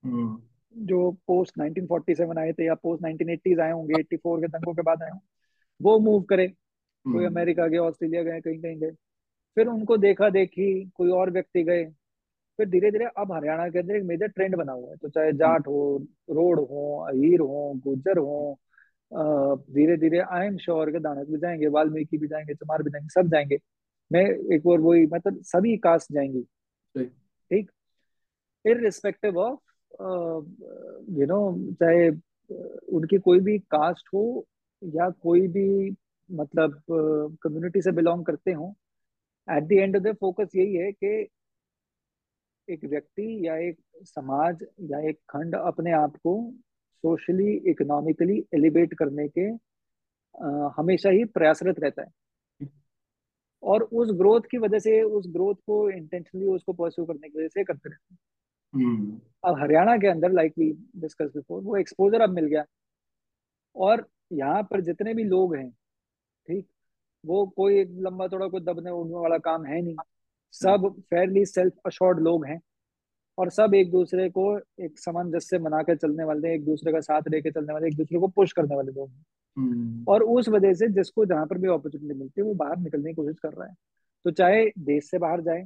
हम्म, जो पोस्ट 1947 आए थे या पोस्ट 1980s आए होंगे 84 के दंगों के बाद आए होंगे वो मूव करे। कोई अमेरिका गए ऑस्ट्रेलिया गए कहीं कहीं गए। फिर उनको देखा देखी कोई और व्यक्ति गए फिर धीरे धीरे अब हरियाणा के अंदर एक मेजर ट्रेंड बना हुआ है। तो चाहे जाट हो रोड हो अहीर हो गुजर हो धीरे धीरे आई एम श्योर के दानक भी जाएँगे वाल्मीकि भी जाएँगे चमार भी जाएँगे सब जाएँगे। मैं एक और वही मतलब सभी कास्ट जाएँगी। ठीक? इररिस्पेक्टिव ऑफ़ यू नो चाहे uh, उनकी कोई भी कास्ट हो या कोई भी मतलब कम्युनिटी से बिलोंग करते हो at the end of the focus यही है कि एक व्यक्ति या एक समाज या एक खंड अपने आप को सोशली इकोनॉमिकली एलिवेट करने के अ, हमेशा ही प्रयासरत रहता है। और उस ग्रोथ की वजह से उस ग्रोथ को इंटेंशनली उसको परस्यू करने की वजह से करते रहते हैं। हम्म, अब हरियाणा के अंदर लाइक वी डिस्कस बिफोर वो एक्सपोजर अब मिल गया। और यहाँ पर जितने भी लोग हैं ठीक वो कोई लंबा थोड़ा कोई दबने उड़ने वाला काम है नहीं। सब फेयरली सेल्फ अशोर्ड लोग हैं और सब एक दूसरे को एक सामंजस्य बना के चलने वाले एक दूसरे का साथ लेके चलने वाले एक दूसरे को पुश करने वाले लोग हैं। हम्म, और उस वजह से जिसको जहाँ पर भी अपॉर्चुनिटी मिलती है वो बाहर निकलने की कोशिश कर रहा है। तो चाहे देश से बाहर जाए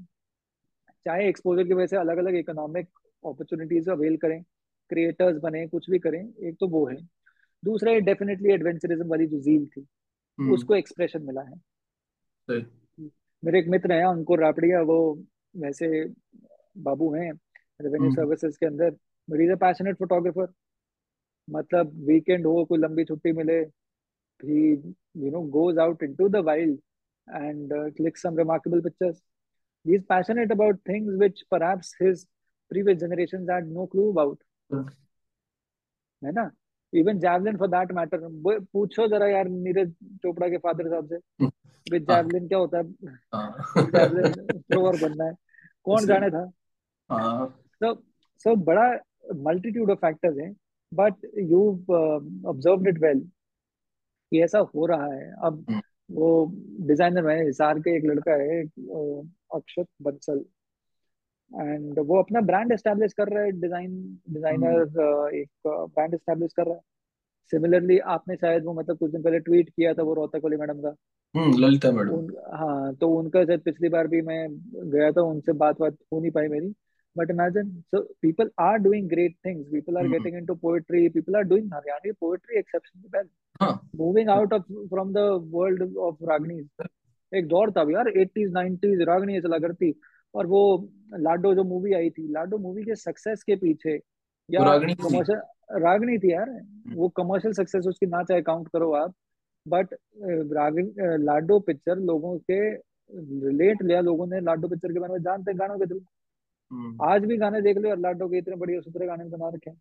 चाहे एक्सपोजर की वजह से अलग अलग इकोनॉमिक अपॉर्चुनिटीज़ अवेल करें क्रिएटर्स बने कुछ भी करें एक तो वो है। दूसरा है डेफिनेटली एडवेंचरिज्म वाली जो जील थी हम्म, उसको एक्सप्रेशन मिला है। मेरे एक मित्र है अंकुर रापड़िया वो वैसे बाबू हैं रेवेन्यू हम्म। सर्विसेज़ के अंदर। But is a passionate photographer मतलब वीकेंड हो कोई लंबी छुट्टी मिले he you know goes out into the wild and click some remarkable pictures he is passionate about things which perhaps his previous generations had no clue about है ना? Even javelin for that matter पूछो जरा यार नीरज चोपड़ा के father साहब से। hmm. With हाँ। Javelin क्या होता है? हाँ। जैवलिन थ्रोअर बनना है। कौन जाने था? हाँ। तो सब बड़ा मल्टीट्यूड ऑफ़ फैक्टर्स हैं but you observed it well कि ऐसा हो रहा है। अब हम्म। वो डिज़ाइनर है हिसार के एक लड़का है अक्षत बंसल। एंड वो अपना ब्रांड एस्टेब्लिश कर रहा है डिज़ाइन हम्म। डिज़ाइनर एक ब्रांड एस्टेब्लिश कर रहा है। सिमिलरली आपने शायद वो मतलब कुछ दिन पहले ट्वीट किया था वो रोहतक वाली मैडम का। हम्म, ललिता मैडम। उन हाँ तो उनका शायद पिछली बार भी मैं गया था उनसे बात बात हो नहीं पाई मेरी। But imagine so people are doing great things people are getting into poetry people are doing Haryanvi poetry exceptionally well moving out of from the world of raginis एक दौर था यार एटीज नाइनटीज रागनी चला करती और वो लाडो जो मूवी आई थी लाडो मूवी के सक्सेस के पीछे या रागनी कमर्शियल रागनी थी यार। हम्म। वो कमर्शियल सक्सेस उसकी ना चाहे काउंट करो आप बट रागिन लाडो पिक्चर लोगों के रिलेट लिया लोगों ने लाडो पिक्चर के बारे में जानते गानों के थ्रू हम्म, आज भी गाने देख लो और लाडो के इतने बढ़िया सुथरे गाने बना रखे हैं।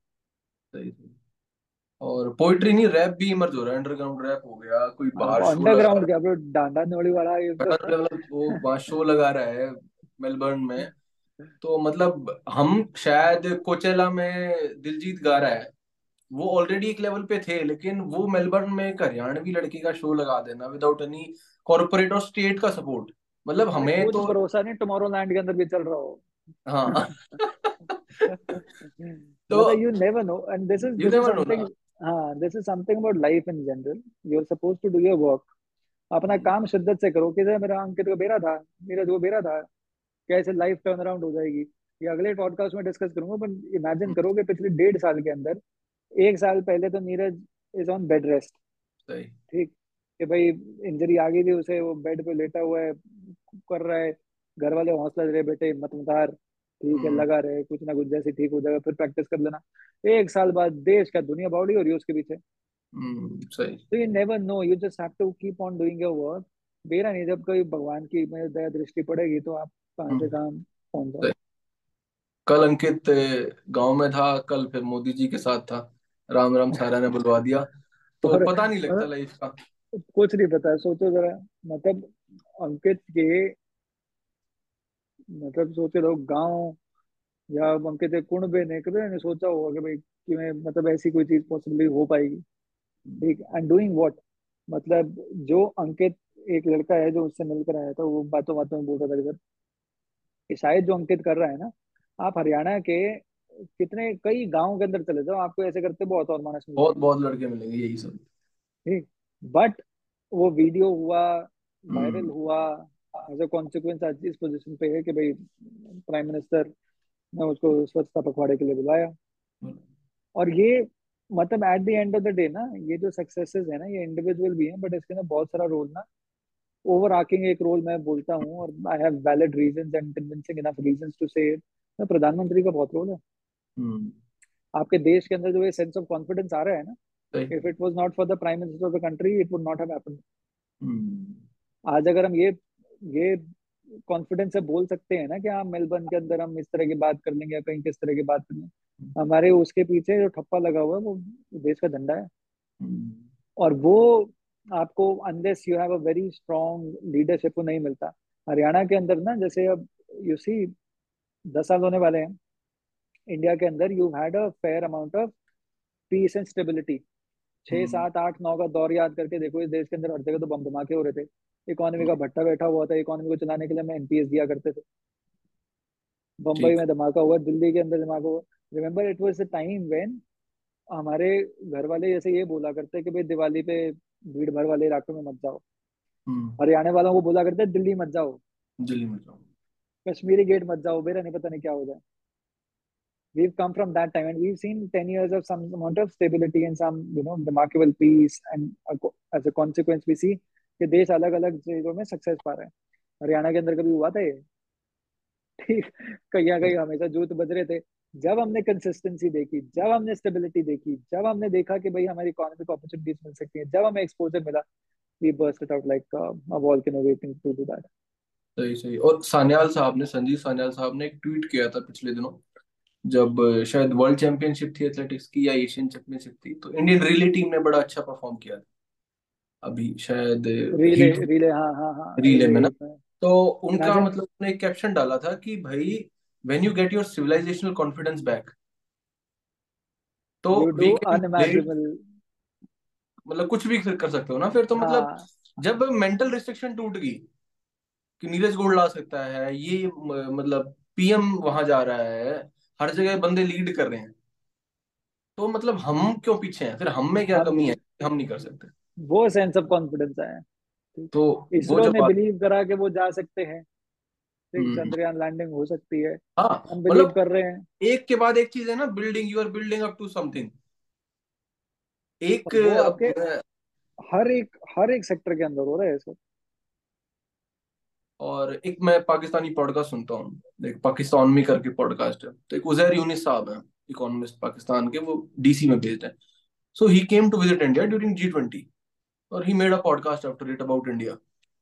और पोइट्री नहीं रैप भी इमर्ज हो रहा है। अंडरग्राउंड रैप हो गया कोई हाँ बाहर अंडरग्राउंड क्या ब्रो डांडा नोड़ी वाला ये अलग वो वहाँ शो लगा रहा है मेलबर्न में। तो मतलब हम शायद कोचेला में दिलजीत गा रहा है। वो ऑलरेडी एक लेवल पे थे लेकिन वो मेलबर्न में एक हरियाणवी लड़की का शो लगा देना विदाउट एनी कॉर्पोरेट और स्टेट का सपोर्ट मतलब हमें तो भरोसा नहीं टुमारो लैंड के अंदर भी चल रहा हो। हाँ। तो you never know and this is you never know ना। हाँ this is something about life in general. You're supposed to do your work. अपना हम्म, काम शिद्दत से करो कि जैसे मेरा अंकित को बेरा था नीरज को बेरा था कैसे लाइफ टर्न अराउंड हो जाएगी। ये अगले पॉडकास्ट में डिस्कस करूँगा पर इमेजिन करो कि पिछले डेढ़ साल के अंदर एक साल पहले तो Neeraj is on bed rest ठीक? कि भाई इंजरी आ गई थी उसे वो बेड पे लेटा हुआ है कर रहा है। घर वाले हौसला दे रहे बेटे मत उतार। ठीक है हम्म। लगा रहे कुछ ना कुछ जैसे ठीक हो जाएगा फिर प्रैक्टिस कर लेना। एक साल बाद देश का दुनिया बाउडी हो रही है उसके पीछे। सही। तो you never know you just have to keep on doing your work बेरा नहीं जब कोई भगवान की दया दृष्टि पड़ेगी तो आप कहाँ से हम्म, कहाँ पहुँच जाओ कल अंकित गाँव में था कल फिर मोदी जी के साथ था। राम राम सारा ने बुलवा दिया। तो पता नहीं लगता लाइफ का। कुछ नहीं पता सोचो जरा। मतलब अंकित के मतलब सोचे लोग गाँव या अंकित के कुणबे ने कभी नहीं सोचा होगा कि भाई कि मैं मतलब ऐसी कोई चीज़ पॉसिबली हो पाएगी। ठीक एंड डूइंग व्हाट मतलब जो अंकित एक लड़का है जो उससे मिलकर आया था वो बातों बातों में बोल रहा था इधर कि शायद जो अंकित कर रहा है ना आप हरियाणा के कितने कई गाँव के अंदर चले जाओ आपको ऐसे करते बहुत और मानस बहुत बहुत लड़के मिलेंगे यही सब। ठीक बट वो वीडियो हुआ वायरल हम्म हुआ एज अ कॉन्सिक्वेंस आज इस पोजीशन पे है कि भाई प्राइम मिनिस्टर ने उसको स्वच्छता पखवाड़े के लिए बुलाया। और ये मतलब at the end of the day ना ये जो सक्सेसेस है ना ये इंडिविजुअल भी हैं बट इसके ना बहुत सारा रोल ना ओवर आकिंग एक रोल मैं बोलता हूँ और I have valid reasons and convincing enough reasons to say प्रधानमंत्री का बहुत रोल है। हम्म। आपके देश के अंदर जो ये सेंस ऑफ़ कॉन्फिडेंस आ रहा है ना if it was not for the prime minister of the country it would not have happened hmm. आज अगर हम ये ये कॉन्फिडेंस से बोल सकते हैं ना कि हाँ मेलबर्न के अंदर हम इस तरह की बात कर लेंगे या कहीं किस तरह की बात कर लेंगे हमारे उसके पीछे जो ठप्पा लगा हुआ है वो देश का झंडा है। हम्म। और वो आपको unless you have a very strong leadership को नहीं मिलता। हरियाणा के अंदर ना जैसे अब यू सी दस साल होने वाले हैं। इंडिया के अंदर you had a fair amount of peace and stability छः हम्म। सात आठ नौ का दौर याद करके देखो इस देश के अंदर हर जगह तो बम धमाके हो रहे थे। इकोनॉमी का भट्टा बैठा हुआ था इकोनॉमी को चलाने के लिए हम एनपीएस दिया करते थे। बम्बई में धमाका हुआ दिल्ली के अंदर धमाका हुआ। Remember it was the time when हमारे घर वाले जैसे ये बोला करते कि भाई दिवाली पे भीड़ भाड़ वाले इलाकों में मत जाओ। हम्म। हरियाणा वालों को बोला करते दिल्ली मत जाओ। दिल्ली में जाऊँ कश्मीरी गेट मत जाओ मेरा नहीं पता नहीं क्या हो जाए। We've come from that time, and we've seen 10 years of some amount of stability and some, you know, remarkable peace, and as a consequence, we see कि देश अलग अलग चीज़ों में सक्सेस पा रहे हैं। हरियाणा के अंदर कभी हुआ था ये? ठीक, कहीं कहीं हमेशा जूत बज रहे थे। जब हमने कंसिस्टेंसी देखी, जब हमने स्टेबिलिटी देखी, जब हमने देखा कि भाई हमारी इकोनॉमिक अपॉर्चुनिटीज़ मिल सकती है, जब हमें एक्सपोजर मिला we burst it out like a volcano waiting to do that सही सही। और सान्याल साहब ने, संजीव सान्याल साहब ने एक ट्वीट किया था पिछले दिनों जब शायद वर्ल्ड चैंपियनशिप थी एथलेटिक्स की या एशियन चैंपियनशिप थी तो इंडियन रिले टीम ने बड़ा अच्छा परफॉर्म किया था। अभी शायद रीले रीले हाँ हाँ हाँ रीले में ना। तो उनका मतलब उन्होंने एक कैप्शन डाला था कि भाई when you get your civilisational confidence back तो मतलब कुछ भी फिर कर सकते हो ना। फिर तो मतलब हाँ। जब मेंटल रिस्ट्रिक्शन टूट गई कि नीरज गोल्ड ला सकता है ये मतलब पीएम वहाँ जा रहा है हर जगह बंदे लीड कर रहे हैं। तो मतलब हम क्यों पीछे हैं? फिर हम में क्या कमी है हम नहीं कर सकते। वो सेंस ऑफ़ कॉन्फिडेंस आया। तो वो इसरो जो ने बिलीव करा कि वो जा सकते हैं। हम्म। चंद्रयान लैंडिंग हो सकती है। हाँ हम बिलीव मतलब कर रहे हैं। एक के बाद एक चीज़ है ना building you are building up to something एक आपके हर एक हर एक सेक्टर के अंदर हो रहा है सर और एक मैं पाकिस्तानी पॉडकास्ट सुनता हूँ। एक पाकिस्तान में करके पॉडकास्ट है। तो एक उजैर यूनिस साहब है इकोनॉमिस्ट पाकिस्तान के, वो डीसी में बेस्ड है। So he came to visit India during G twenty और he made a podcast after it about India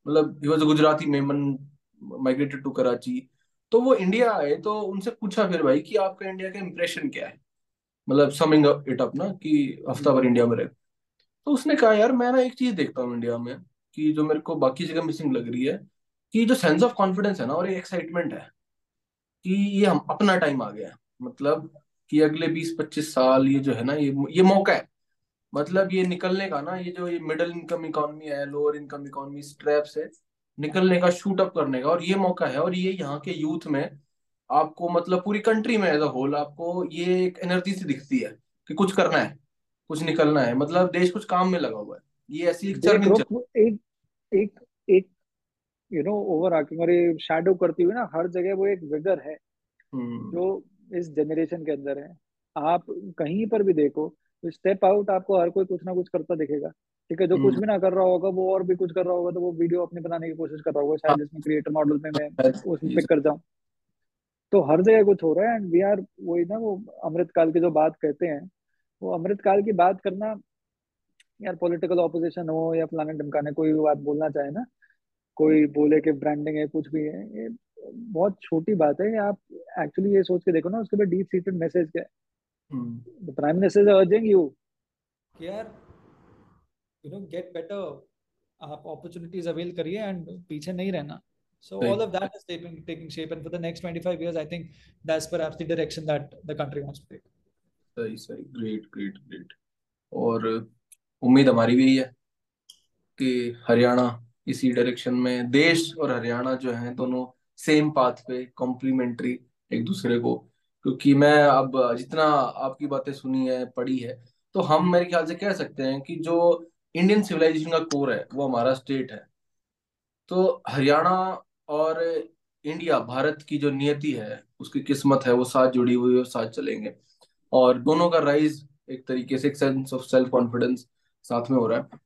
मतलब he was a Gujarati Memon migrated to Karachi तो वो इंडिया आए तो उनसे पूछा फिर भाई कि आपका इंडिया का इम्प्रेशन क्या है? मतलब समिंग इट अप ना कि हफ़्ता भर इंडिया में रहे। तो उसने कहा, यार, मैं ना एक चीज़ देखता हूँ इंडिया में कि जो मेरे को बाकी जगह मिसिंग लग रही है कि जो सेंस ऑफ़ कॉन्फिडेंस है ना और एक एक्साइटमेंट है कि ये हम अपना टाइम आ गया है। मतलब कि अगले बीस पच्चीस साल ये जो है ना ये ये मौका है। मतलब ये निकलने का ना ये जो ये मिडिल इनकम इकोनॉमी है लोअर इनकम इकोनॉमी स्ट्रैप से निकलने का शूट अप करने का और ये मौका है। और ये यहाँ के यूथ में आपको मतलब पूरी कंट्री में एज अ होल आपको ये एक एनर्जी सी दिखती है कि कुछ करना है कुछ निकलना है। मतलब देश कुछ काम में लगा हुआ है। ये ऐसी एक एक एक एक यू नो ओवर आर्किंग और ये शैडो करती हुई ना हर जगह वो एक विगर है हम्म। जो इस जनरेशन के अंदर है। आप कहीं पर भी देखो तो स्टेप आउट आपको हर कोई कुछ ना कुछ करता दिखेगा ठीक है? जो कुछ हम्म। भी ना कर रहा होगा वो और भी कुछ कर रहा होगा तो वो वीडियो अपने बनाने की कोशिश कर रहा होगा शायद जिसमें क्रिएटर मॉडल में मैं उसमें पिक कर जाऊँ। तो हर जगह कुछ हो रहा है एंड वी आर वही ना वो अमृत काल की जो बात कहते हैं वो अमृत काल की बात करना यार पॉलिटिकल ऑपोजिशन हो या फलाने ढमकाने कोई भी बात बोलना चाहे ना कोई बोले कि ब्रांडिंग है कुछ भी है ये बहुत छोटी बात है। आप एक्चुअली ये सोच के देखो ना उसके बाद डीप सीटेड मैसेज क्या हम्म। है prime minister is urging you यार यू नो गेट बेटर आप अपॉर्चुनिटीज़ अवेल करिए एंड पीछे नहीं रहना। So सही all of that is taking taking shape and for the next 25 years i think that's perhaps the direction that the country wants to take. सही सही। Great great great और उम्मीद हमारी भी यही है कि हरियाणा इसी डायरेक्शन में देश और हरियाणा जो है दोनों सेम पाथ पे कॉम्प्लीमेंट्री एक दूसरे को। क्योंकि मैं अब जितना आपकी बातें सुनी है पढ़ी है तो हम मेरे ख्याल से कह सकते हैं कि जो इंडियन सिविलाइजेशन का कोर है वो हमारा स्टेट है। तो हरियाणा और इंडिया भारत की जो नियति है उसकी किस्मत है वो साथ जुड़ी हुई है और साथ चलेंगे। और दोनों का राइज एक तरीके से एक सेंस ऑफ़ सेल्फ कॉन्फिडेंस साथ में हो रहा है।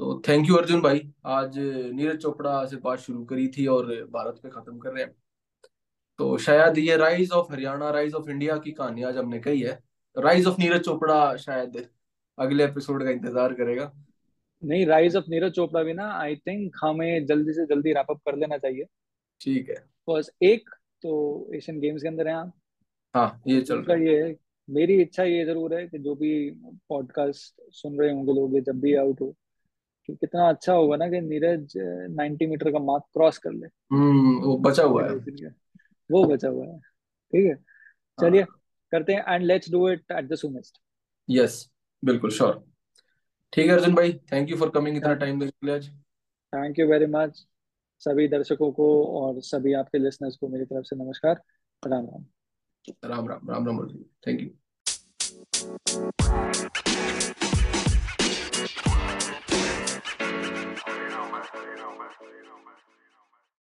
तो थैंक यू अर्जुन भाई। आज नीरज चोपड़ा से बात शुरू करी थी और भारत पे खत्म कर रहे हैं। तो शायद ये rise of Haryana rise of India की कहानी आज हमने कही है। राइज ऑफ़ नीरज चोपड़ा शायद अगले एपिसोड का इंतज़ार करेगा। नहीं राइज ऑफ़ नीरज चोपड़ा भी ना आई थिंक हमें जल्दी से जल्दी रैप अप कर लेना चाहिए। ठीक है। बस एक तो एशियन गेम्स के अंदर है आप। हाँ ये चल रहा है। ये है मेरी इच्छा ये ज़रूर है कि जो भी पॉडकास्ट सुन रहे होंगे लोग जब भी आउट हो कि कितना अच्छा होगा ना कि नीरज नाइन्टी मीटर का मार्क क्रॉस कर ले। हम्म वो बचा हुआ है। वो बचा हुआ है। ठीक है? चलिए हाँ करते हैं and let's do it at the soonest yes बिल्कुल श्योर ठीक है अर्जुन भाई थैंक यू फॉर कमिंग इतना टाइम देने के लिए आज। थैंक यू वेरी मच सभी दर्शकों को और सभी आपके लिसनर्स को मेरी तरफ़ से नमस्कार। Ram Ram. Ram Ram Ram Ram Arjun thank you